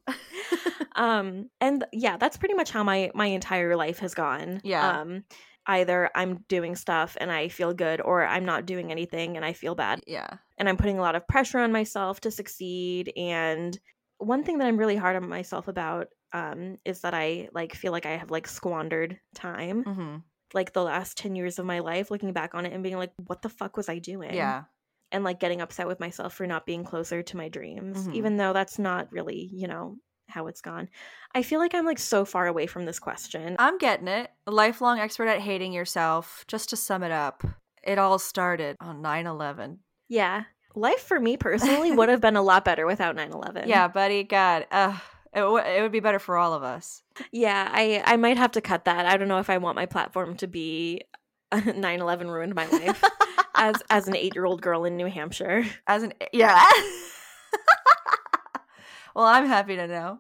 um, and yeah, that's pretty much how my my entire life has gone. Yeah. Um, either I'm doing stuff and I feel good, or I'm not doing anything and I feel bad. yeah. and I'm putting a lot of pressure on myself to succeed. And one thing that I'm really hard on myself about um, is that I like feel like I have like squandered time, hmm like the last ten years of my life, looking back on it and being like, what the fuck was I doing? Yeah. and like getting upset with myself for not being closer to my dreams, Mhm. even though that's not really you know how it's gone. I feel like I'm like so far away from this question. I'm getting it. A lifelong expert at hating yourself. Just to sum it up, it all started on 9 11. yeah. Life for me personally would have been a lot better without 9 11. Yeah, buddy. God. Uh, it, w- it would be better for all of us. Yeah, I I might have to cut that. I don't know if I want my platform to be 9/11 ruined my life as as an 8-year-old girl in New Hampshire. As an. Yeah. well, I'm happy to know.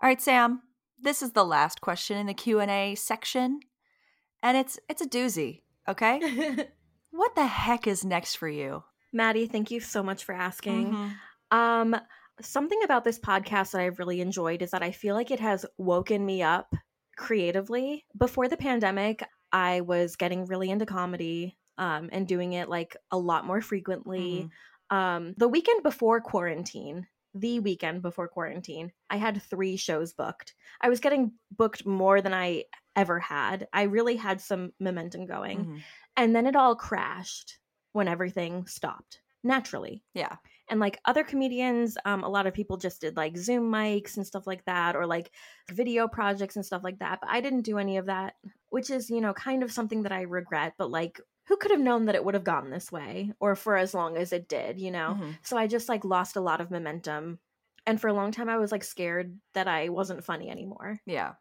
All right, Sam. This is the last question in the Q&A section, and it's it's a doozy, okay? What the heck is next for you? Maddie, thank you so much for asking. Mhm. Um something about this podcast that I've really enjoyed is that I feel like it has woken me up creatively. Before the pandemic, I was getting really into comedy um and doing it like a lot more frequently. Mhm. um the weekend before quarantine the weekend before quarantine i had three shows booked i was getting booked more than i ever had i really had some momentum going Mhm. and then it all crashed when everything stopped naturally Yeah. And like other comedians um, a lot of people just did like zoom mics and stuff like that or like video projects and stuff like that but i didn't do any of that which is you know kind of something that i regret but like who could have known that it would have gone this way or for as long as it did you know Mhm. so i just like lost a lot of momentum and for a long time i was like scared that i wasn't funny anymore Yeah.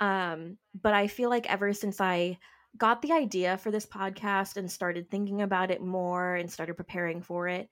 um but i feel like ever since i got the idea for this podcast and started thinking about it more and started preparing for it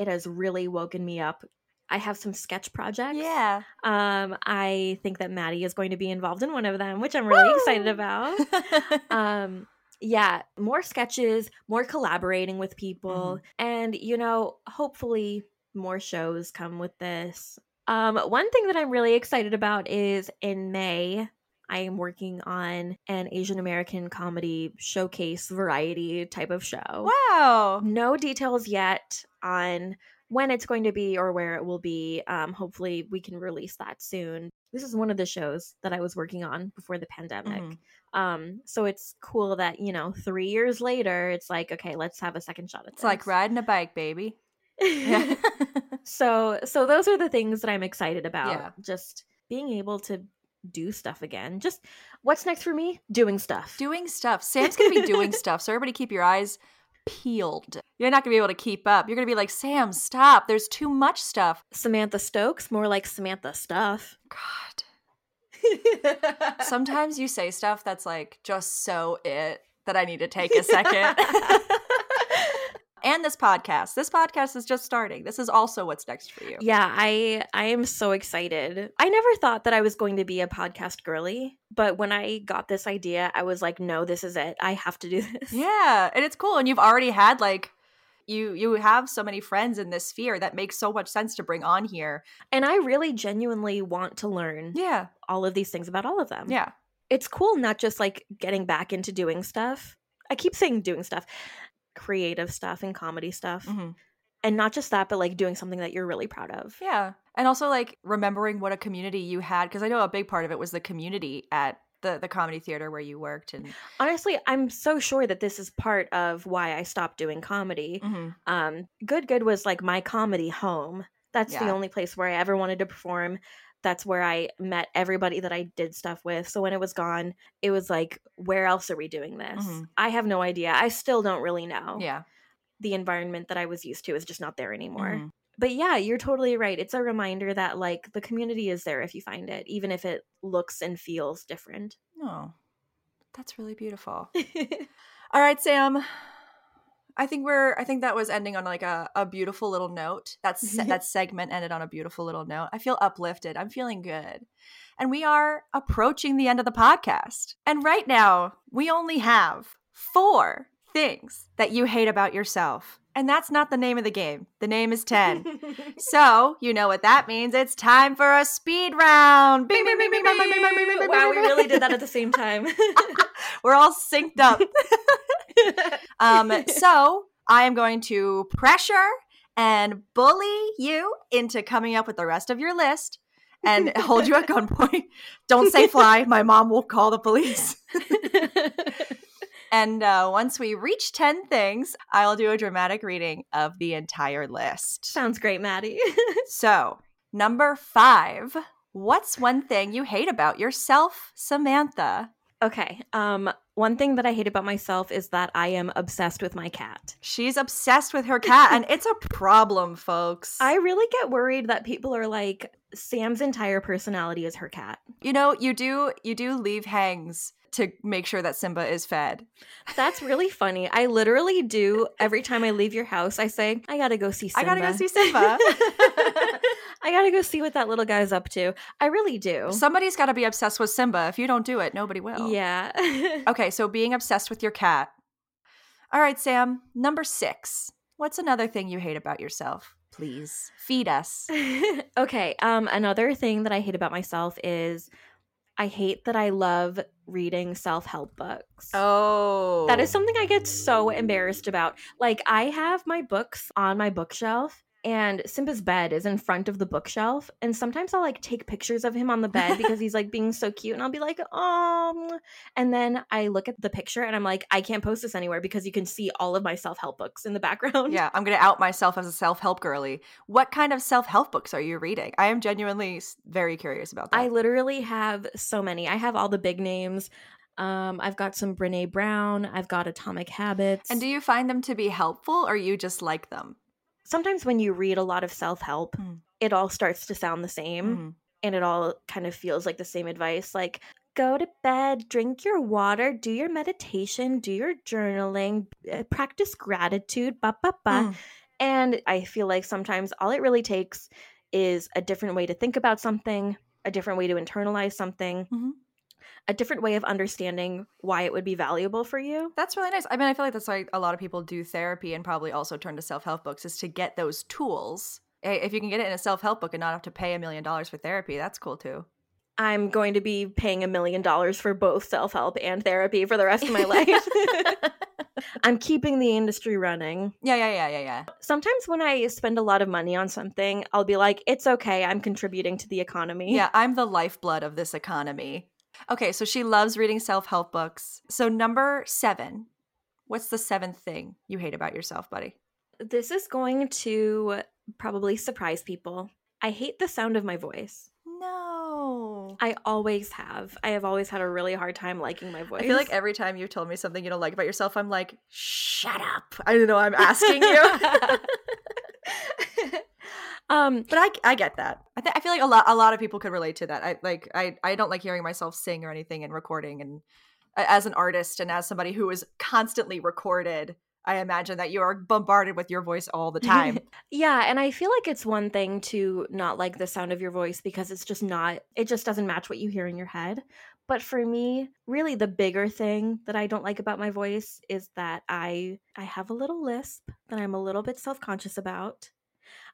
it has really woken me up. I have some sketch projects. Yeah. um i think that maddie is going to be involved in one of them which i'm really excited about. Um yeah more sketches more collaborating with people and you know hopefully more shows come with this. Um one thing that i'm really excited about is in may i am working on an asian american comedy showcase variety type of show wow. no details yet on when it's going to be or where it will be um hopefully we can release that soon this is one of the shows that i was working on before the pandemic Mhm. um so it's cool that you know three years later it's like okay let's have a second shot at It's like riding a bike, baby. Yeah. so so those are the things that i'm excited about Yeah. just being able to do stuff again just what's next for me doing stuff doing stuff. Sam's gonna be doing stuff, so everybody keep your eyes peeled. You're not gonna be able to keep up. You're gonna be like, Sam, stop. There's too much stuff. samantha stokes more like samantha stuff God. Sometimes you say stuff that's like just so it that I need to take a second. And this podcast. This podcast is just starting. This is also what's next for you. Yeah, I I am so excited. I never thought that I was going to be a podcast girly, but when I got this idea, I was like, no, this is it. I have to do this. Yeah, and it's cool. And you've already had like you you have so many friends in this sphere that makes so much sense to bring on here. And I really genuinely want to learn Yeah. all of these things about all of them. Yeah. It's cool not just like getting back into doing stuff. I keep saying doing stuff, creative stuff and comedy stuff. Mhm. And not just that, but like doing something that you're really proud of. Yeah. And also like remembering what a community you had because I know a big part of it was the community at the the comedy theater where you worked and Honestly, I'm so sure that this is part of why I stopped doing comedy. Mhm. Um, Good Good was like my comedy home. That's the only place where I ever wanted to perform. That's where I met everybody that I did stuff with. So when it was gone, it was like, where else are we doing this? Mhm. I have no idea. I still don't really know. yeah. The environment that I was used to is just not there anymore. Mhm. But yeah, you're totally right. It's a reminder that like the community is there if you find it, even if it looks and feels different. Oh. That's really beautiful. All right, Sam. I think we're I think that was ending on like a, a beautiful little note. That's that segment ended on a beautiful little note. I feel uplifted. I'm feeling good. And we are approaching the end of the podcast. And right now, we only have four things that you hate about yourself. And that's not the name of the game. The name is 10. so, you know what that means. It's time for a speed round. Bing, bing, bing, bing, bing, bing, bing, bing, bing, bing, wow, we really did that at the same time. We're all synced up. um, so I am going to pressure and bully you into coming up with the rest of your list and hold you at gunpoint. Don't say fly. My mom will call the police. And uh, once we reach 10 things, I'll do a dramatic reading of the entire list. Sounds great, Maddie. So, number five, what's one thing you hate about yourself, Samantha? okay. Um, one thing that I hate about myself is that I am obsessed with my cat. She's obsessed with her cat, and it's a problem, folks. I really get worried that people are like, Sam's entire personality is her cat. you know, you do you do leave hangs to make sure that Simba is fed. That's really funny. I literally do every time I leave your house. I say, I gotta go see Simba. I gotta go see Simba. I gotta go see what that little guy's up to. I really do. Somebody's got to be obsessed with Simba. If you don't do it, nobody will. Yeah. Okay, so being obsessed with your cat. All right, Sam. Number six. What's another thing you hate about yourself? Please feed us. okay. Um, another thing that I hate about myself is I hate that I love reading self help books. Oh, That is something I get so embarrassed about. Like, I have my books on my bookshelf, and Simba's bed is in front of the bookshelf. And sometimes I'll like take pictures of him on the bed because he's like being so cute. And I'll be like, um. And then I look at the picture and I'm like, I can't post this anywhere because you can see all of my self help books in the background. Yeah, I'm going to out myself as a self help girly. What kind of self help books are you reading? I am genuinely very curious about that. I literally have so many. I have all the big names. Um, I've got some Brene Brown. I've got Atomic Habits. and do you find them to be helpful or you just like them? Sometimes when you read a lot of self help, Mm. it all starts to sound the same Mhm. and it all kind of feels like the same advice. Like, go to bed, drink your water, do your meditation, do your journaling, uh, practice gratitude, ba ba ba. Mm. And I feel like sometimes all it really takes is a different way to think about something, a different way to internalize something, Mhm. A different way of understanding why it would be valuable for you. That's really nice. I mean, I feel like that's why a lot of people do therapy and probably also turn to self help books is to get those tools. If you can get it in a self help book and not have to pay a million dollars for therapy, that's cool too. I'm going to be paying a million dollars for both self help and therapy for the rest of my life. I'm keeping the industry running. Yeah, yeah, yeah, yeah, yeah. Sometimes when I spend a lot of money on something, I'll be like, it's okay, I'm contributing to the economy. Yeah, I'm the lifeblood of this economy. Okay, so she loves reading self help books. So, number seven, what's the seventh thing you hate about yourself, buddy? This is going to probably surprise people. I hate the sound of my voice. No. I always have. I have always had a really hard time liking my voice. I feel like every time you've told me something you don't like about yourself, I'm like, shut up. I don't know, I'm asking you. um but I, I get that. I, th- I feel like a lot a lot of people could relate to that. I like I, I don't like hearing myself sing or anything and recording and as an artist and as somebody who is constantly recorded I imagine that you are bombarded with your voice all the time. Yeah, and I feel like it's one thing to not like the sound of your voice because it's just not, it just doesn't match what you hear in your head. But for me, really the bigger thing that I don't like about my voice is that I I have a little lisp that I'm a little bit self-conscious about.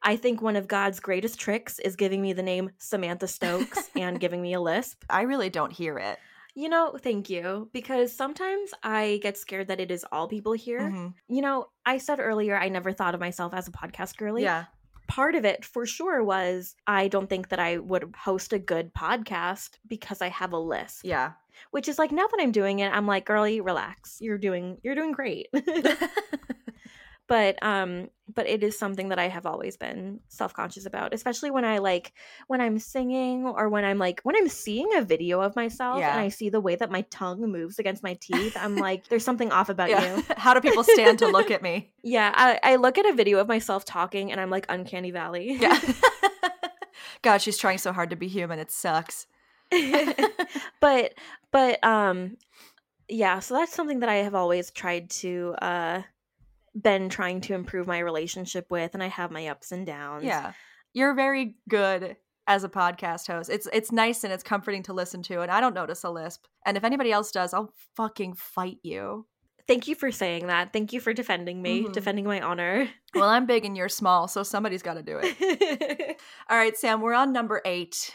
I think one of God's greatest tricks is giving me the name Samantha Stokes and giving me a lisp. I really don't hear it. You know, thank you. Because sometimes I get scared that it is all people hear. Mhm. You know, I said earlier I never thought of myself as a podcast girly. Yeah. Part of it for sure was I don't think that I would host a good podcast because I have a lisp. Yeah. Which is like now that I'm doing it, I'm like, girlie, relax. You're doing you're doing great. but um but it is something that i have always been self-conscious about especially when i like when i'm singing or when i'm like when i'm seeing a video of myself Yeah. and i see the way that my tongue moves against my teeth i'm like there's something off about yeah. you How do people stand to look at me? yeah I, I look at a video of myself talking and i'm like uncanny valley Yeah. God, she's trying so hard to be human. It sucks. but but um yeah so that's something that i have always tried to uh been trying to improve my relationship with and i have my ups and downs Yeah. You're very good as a podcast host. It's it's nice and it's comforting to listen to and I don't notice a lisp. And if anybody else does, I'll fucking fight you. Thank you for saying that. Thank you for defending me, Mhm. defending my honor. Well, I'm big and you're small, so somebody's got to do it. All right, Sam, we're on number 8.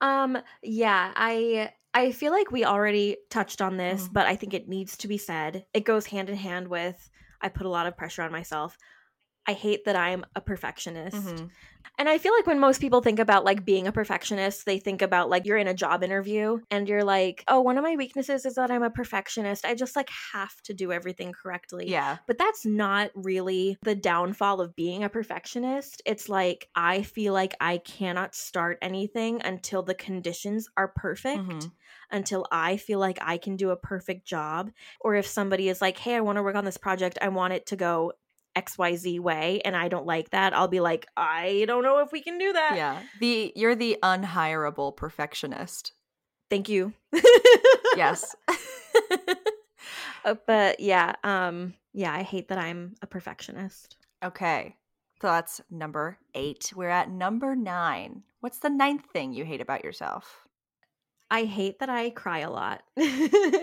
um yeah, I I feel like we already touched on this, Mhm. but I think it needs to be said. It goes hand in hand with I put a lot of pressure on myself. I hate that I'm a perfectionist. Mhm. And I feel like when most people think about like being a perfectionist, they think about like you're in a job interview and you're like, "Oh, one of my weaknesses is that I'm a perfectionist. I just like have to do everything correctly." Yeah. But that's not really the downfall of being a perfectionist. It's like I feel like I cannot start anything until the conditions are perfect, Mhm. Until I feel like I can do a perfect job. Or if somebody is like, hey, I want to work on this project, I want it to go XYZ way, and I don't like that, I'll be like, I don't know if we can do that. Yeah. The you're the unhireable perfectionist. Thank you. Yes. Uh, but yeah, um, yeah, I hate that I'm a perfectionist. okay. So that's number 8. We're at number 9. What's the ninth thing you hate about yourself? I hate that I cry a lot.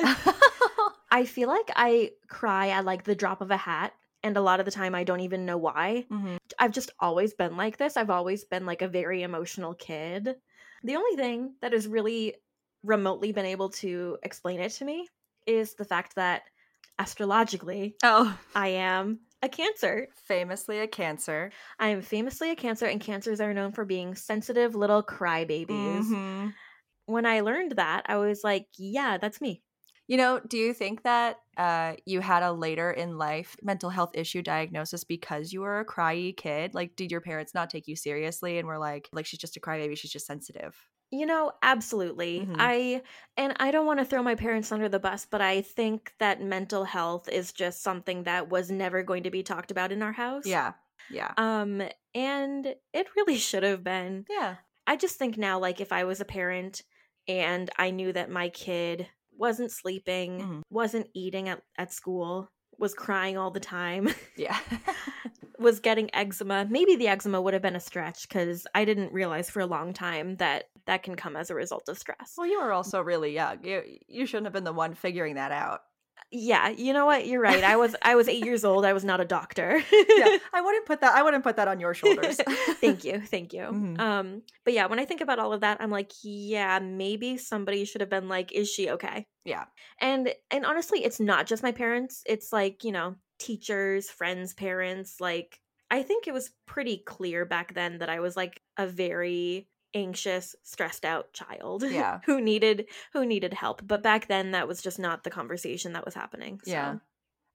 I feel like I cry at like the drop of a hat, and a lot of the time I don't even know why. Mhm. I've just always been like this. I've always been like a very emotional kid. The only thing that has really remotely been able to explain it to me is the fact that astrologically, Oh, I am a Cancer. famously a cancer. I am famously a Cancer, and Cancers are known for being sensitive little crybabies. Mhm. When I learned that, I was like, yeah, that's me. You know, do you think that uh, you had a later in life mental health issue diagnosis because you were a cryy kid? Like, did your parents not take you seriously and were like, like she's just a crybaby, she's just sensitive? You know, absolutely. Mhm. I and I don't want to throw my parents under the bus, but I think that mental health is just something that was never going to be talked about in our house. Yeah, yeah, Um and it really should have been. yeah. I just think now like if I was a parent and I knew that my kid wasn't sleeping, Mhm. wasn't eating at, at school, was crying all the time, Yeah. was getting eczema. Maybe the eczema would have been a stretch cuz I didn't realize for a long time that that can come as a result of stress. well, you were also really young. You you shouldn't have been the one figuring that out. Yeah, you know what? You're right. I was I was 8 years old. I was not a doctor. Yeah, I wouldn't put that. I wouldn't put that on your shoulders. thank you. Thank you. Mhm. Um but yeah, when I think about all of that, I'm like, yeah, maybe somebody should have been like, is she okay? Yeah. And and honestly, it's not just my parents. It's like, you know, teachers, friends, parents, like I think it was pretty clear back then that I was like a very anxious, stressed out child Yeah. who needed who needed help. But back then that was just not the conversation that was happening. So. Yeah.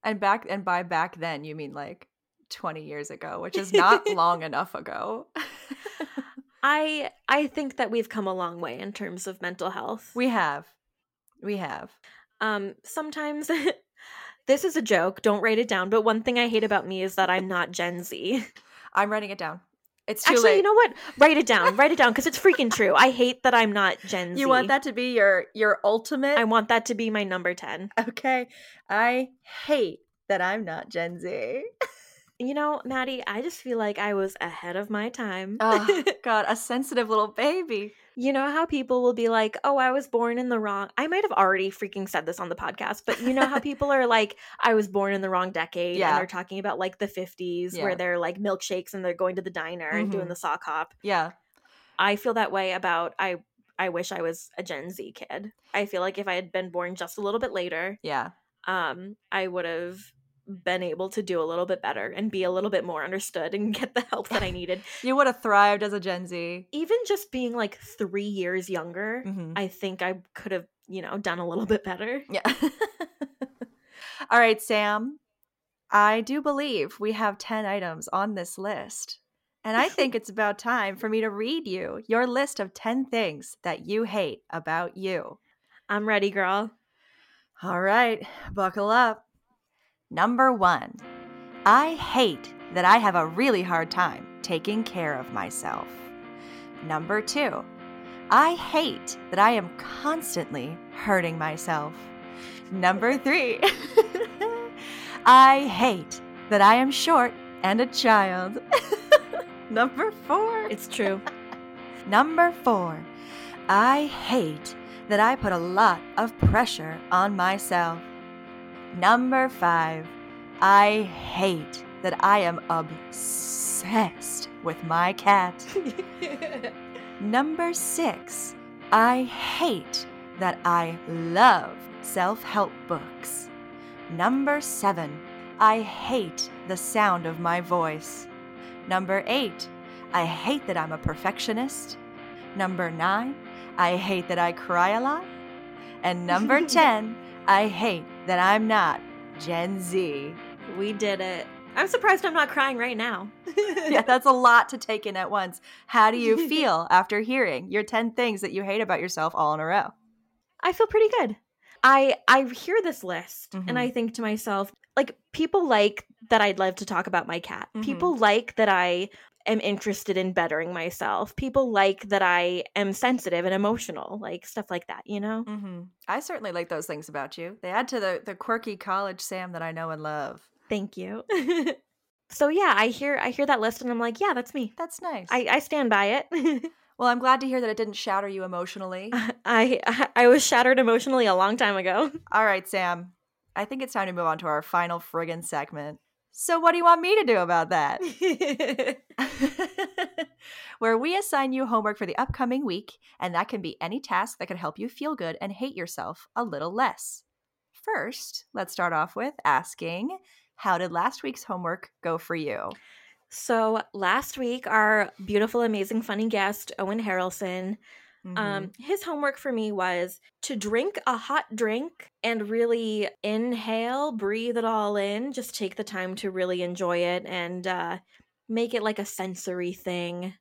And back and by back then you mean like 20 years ago, which is not long enough ago. I I think that we've come a long way in terms of mental health. we have. We have. um sometimes this is a joke, don't write it down, but one thing I hate about me is that I'm not Gen Z. I'm writing it down. It's too Actually, late. you know what? Write it down. Write it down because it's freaking true. I hate that I'm not Gen Z. You want that to be your your ultimate I want that to be my number 10. Okay. I hate that I'm not Gen Z. You know, Maddie, I just feel like I was ahead of my time. Oh, God, a sensitive little baby. You know how people will be like, oh, I was born in the wrong. I might have already freaking said this on the podcast, but you know how people are like, I was born in the wrong decade. Yeah. And they're talking about like the 50s Yeah. where they're like milkshakes and they're going to the diner and doing Mhm. the sock hop. Yeah. I feel that way about, I, I wish I was a Gen Z kid. I feel like if I had been born just a little bit later, Yeah. um, I would have been able to do a little bit better and be a little bit more understood and get the help that I needed. You would have thrived as a Gen Z. Even just being like three years younger, Mhm. I think I could have, you know, done a little bit better. Yeah. All right, Sam. I do believe we have 10 items on this list. And I think it's about time for me to read you your list of 10 things that you hate about you. I'm ready, girl. All right, buckle up. Number one, I hate that I have a really hard time taking care of myself. Number two, I hate that I am constantly hurting myself. Number three, I hate that I am short and a child. Number four, It's true. Number four, I hate that I put a lot of pressure on myself. Number five, I hate that I am obsessed with my cat. Number six, I hate that I love self help books. Number seven, I hate the sound of my voice. Number eight, I hate that I'm a perfectionist. Number nine, I hate that I cry a lot. And number 10, I hate that I'm not Gen Z. we did it. I'm surprised I'm not crying right now. Yeah, that's a lot to take in at once. How do you feel after hearing your 10 things that you hate about yourself all in a row? I feel pretty good. I I hear this list Mhm. and I think to myself, like people like that I'd love to talk about my cat. Mhm. People like that I am interested in bettering myself. People like that I am sensitive and emotional, like stuff like that, you know? Mm-hmm. I certainly like those things about you. They add to the, the quirky college Sam that I know and love. Thank you. so yeah, I hear I hear that list and I'm like, yeah, that's me. That's nice. I, I stand by it. well, I'm glad to hear that it didn't shatter you emotionally. I I was shattered emotionally a long time ago. All right, Sam. I think it's time to move on to our final friggin' segment. So, what do you want me to do about that? Where we assign you homework for the upcoming week, and that can be any task that can help you feel good and hate yourself a little less. First, let's start off with asking How did last week's homework go for you? so last week, our beautiful, amazing, funny guest Owen Harrelson Mm-hmm. Um, his homework for me was to drink a hot drink and really inhale, breathe it all in, just take the time to really enjoy it and uh, make it like a sensory thing.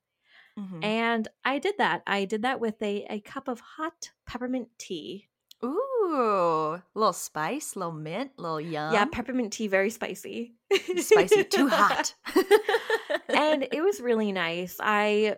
Mhm. And I did that. I did that with a, a cup of hot peppermint tea. Ooh, little spice, little mint, little yum. Yeah, peppermint tea, very spicy. spicy, too hot. and it was really nice. I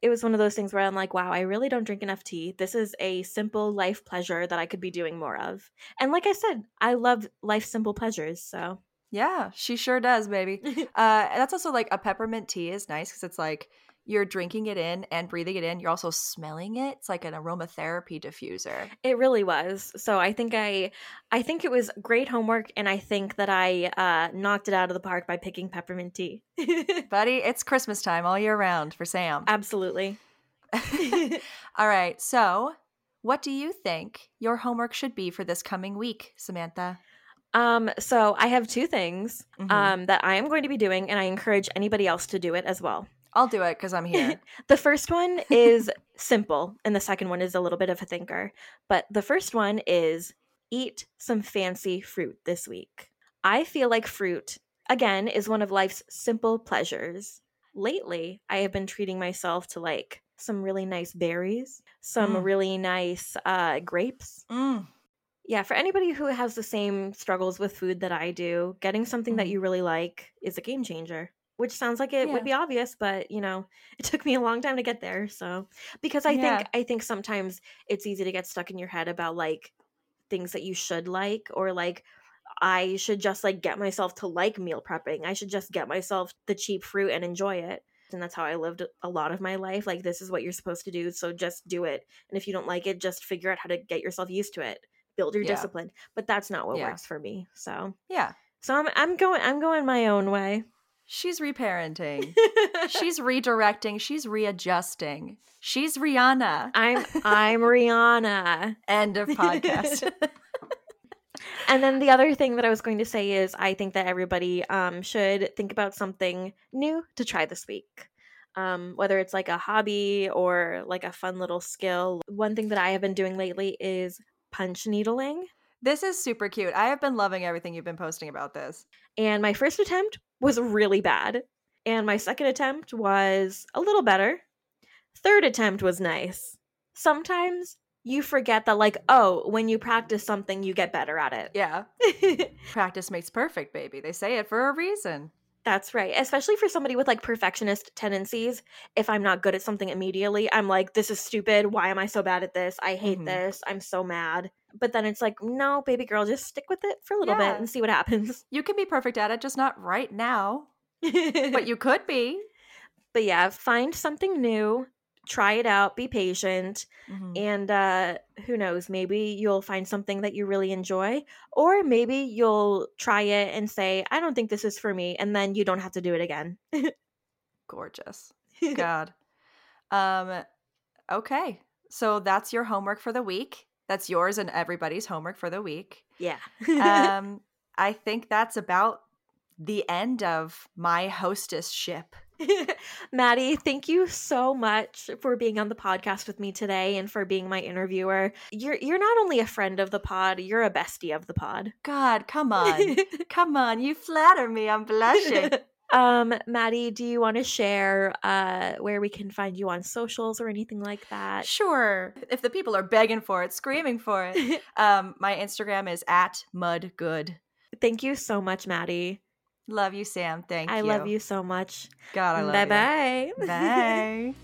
it was one of those things where I'm like, wow, I really don't drink enough tea. This is a simple life pleasure that I could be doing more of. And like I said, I love life simple pleasures. So yeah, she sure does, baby. Uh, and that's also like a peppermint tea is nice because it's like you're drinking it in and breathing it in. You're also smelling it. It's like an aromatherapy diffuser. it really was. So I think I I think it was great homework and I think that I uh knocked it out of the park by picking peppermint tea. Buddy, it's Christmas time all year round for Sam. Absolutely. all right. So, what do you think your homework should be for this coming week, Samantha? Um, so I have two things Mhm. um that I am going to be doing, and I encourage anybody else to do it as well. I'll do it because I'm here. The first one is simple, and the second one is a little bit of a thinker. But the first one is eat some fancy fruit this week. I feel like fruit, again, is one of life's simple pleasures. Lately, I have been treating myself to like some really nice berries, some Mm. really nice uh, grapes. Mm. Yeah, for anybody who has the same struggles with food that I do, getting something that Mhm. you really like is a game changer. Which sounds like it Yeah. would be obvious, but you know, it took me a long time to get there. So, because I Yeah. think I think sometimes it's easy to get stuck in your head about like things that you should like or like I should just like get myself to like meal prepping. I should just get myself the cheap fruit and enjoy it. And that's how I lived a lot of my life. Like, this is what you're supposed to do. So just do it. And if you don't like it, just figure out how to get yourself used to it. Build your Yeah. discipline. But that's not what works for me. So, Yeah. so I'm, I'm going, I'm going my own way. She's reparenting. She's redirecting. She's readjusting. She's Rihanna. I'm, I'm Rihanna. End of podcast. And then the other thing that I was going to say is I think that everybody um, should think about something new to try this week. Um, whether it's like a hobby or like a fun little skill. One thing that I have been doing lately is punch needling. This is super cute. I have been loving everything you've been posting about this. And my first attempt was really bad. And my second attempt was a little better. Third attempt was nice. Sometimes you forget that, like, oh, when you practice something, you get better at it. Yeah. Practice makes perfect, baby. They say it for a reason. That's right. Especially for somebody with like perfectionist tendencies. If I'm not good at something immediately, I'm like, this is stupid. Why am I so bad at this? I hate Mhm. this. I'm so mad. But then it's like, no, baby girl, just stick with it for a little Yeah. bit and see what happens. You can be perfect at it, just not right now. But you could be. but yeah, find something new, try it out, be patient, Mhm. and uh who knows, maybe you'll find something that you really enjoy, or maybe you'll try it and say, I don't think this is for me, and then you don't have to do it again. Gorgeous. God. Um okay. So that's your homework for the week. That's yours and everybody's homework for the week. yeah. Um I think that's about the end of my hostess ship. Maddie, thank you so much for being on the podcast with me today and for being my interviewer. You're you're not only a friend of the pod, you're a bestie of the pod. God, come on. come on. You flatter me. I'm blushing. Um, Maddie, do you want to share uh where we can find you on socials or anything like that? Sure. If the people are begging for it, screaming for it. Um, my Instagram is at mudgood. Thank you so much, Maddie. Love you, Sam. Thank I you. love you so much. God, I love bye you. bye. Bye.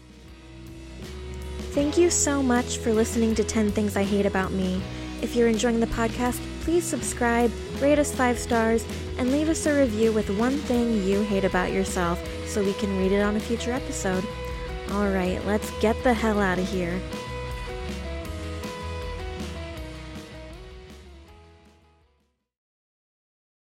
Thank you so much for listening to 10 Things I Hate About Me. If you're enjoying the podcast, please subscribe, rate us five stars, and leave us a review with one thing you hate about yourself so we can read it on a future episode. All right, let's get the hell out of here.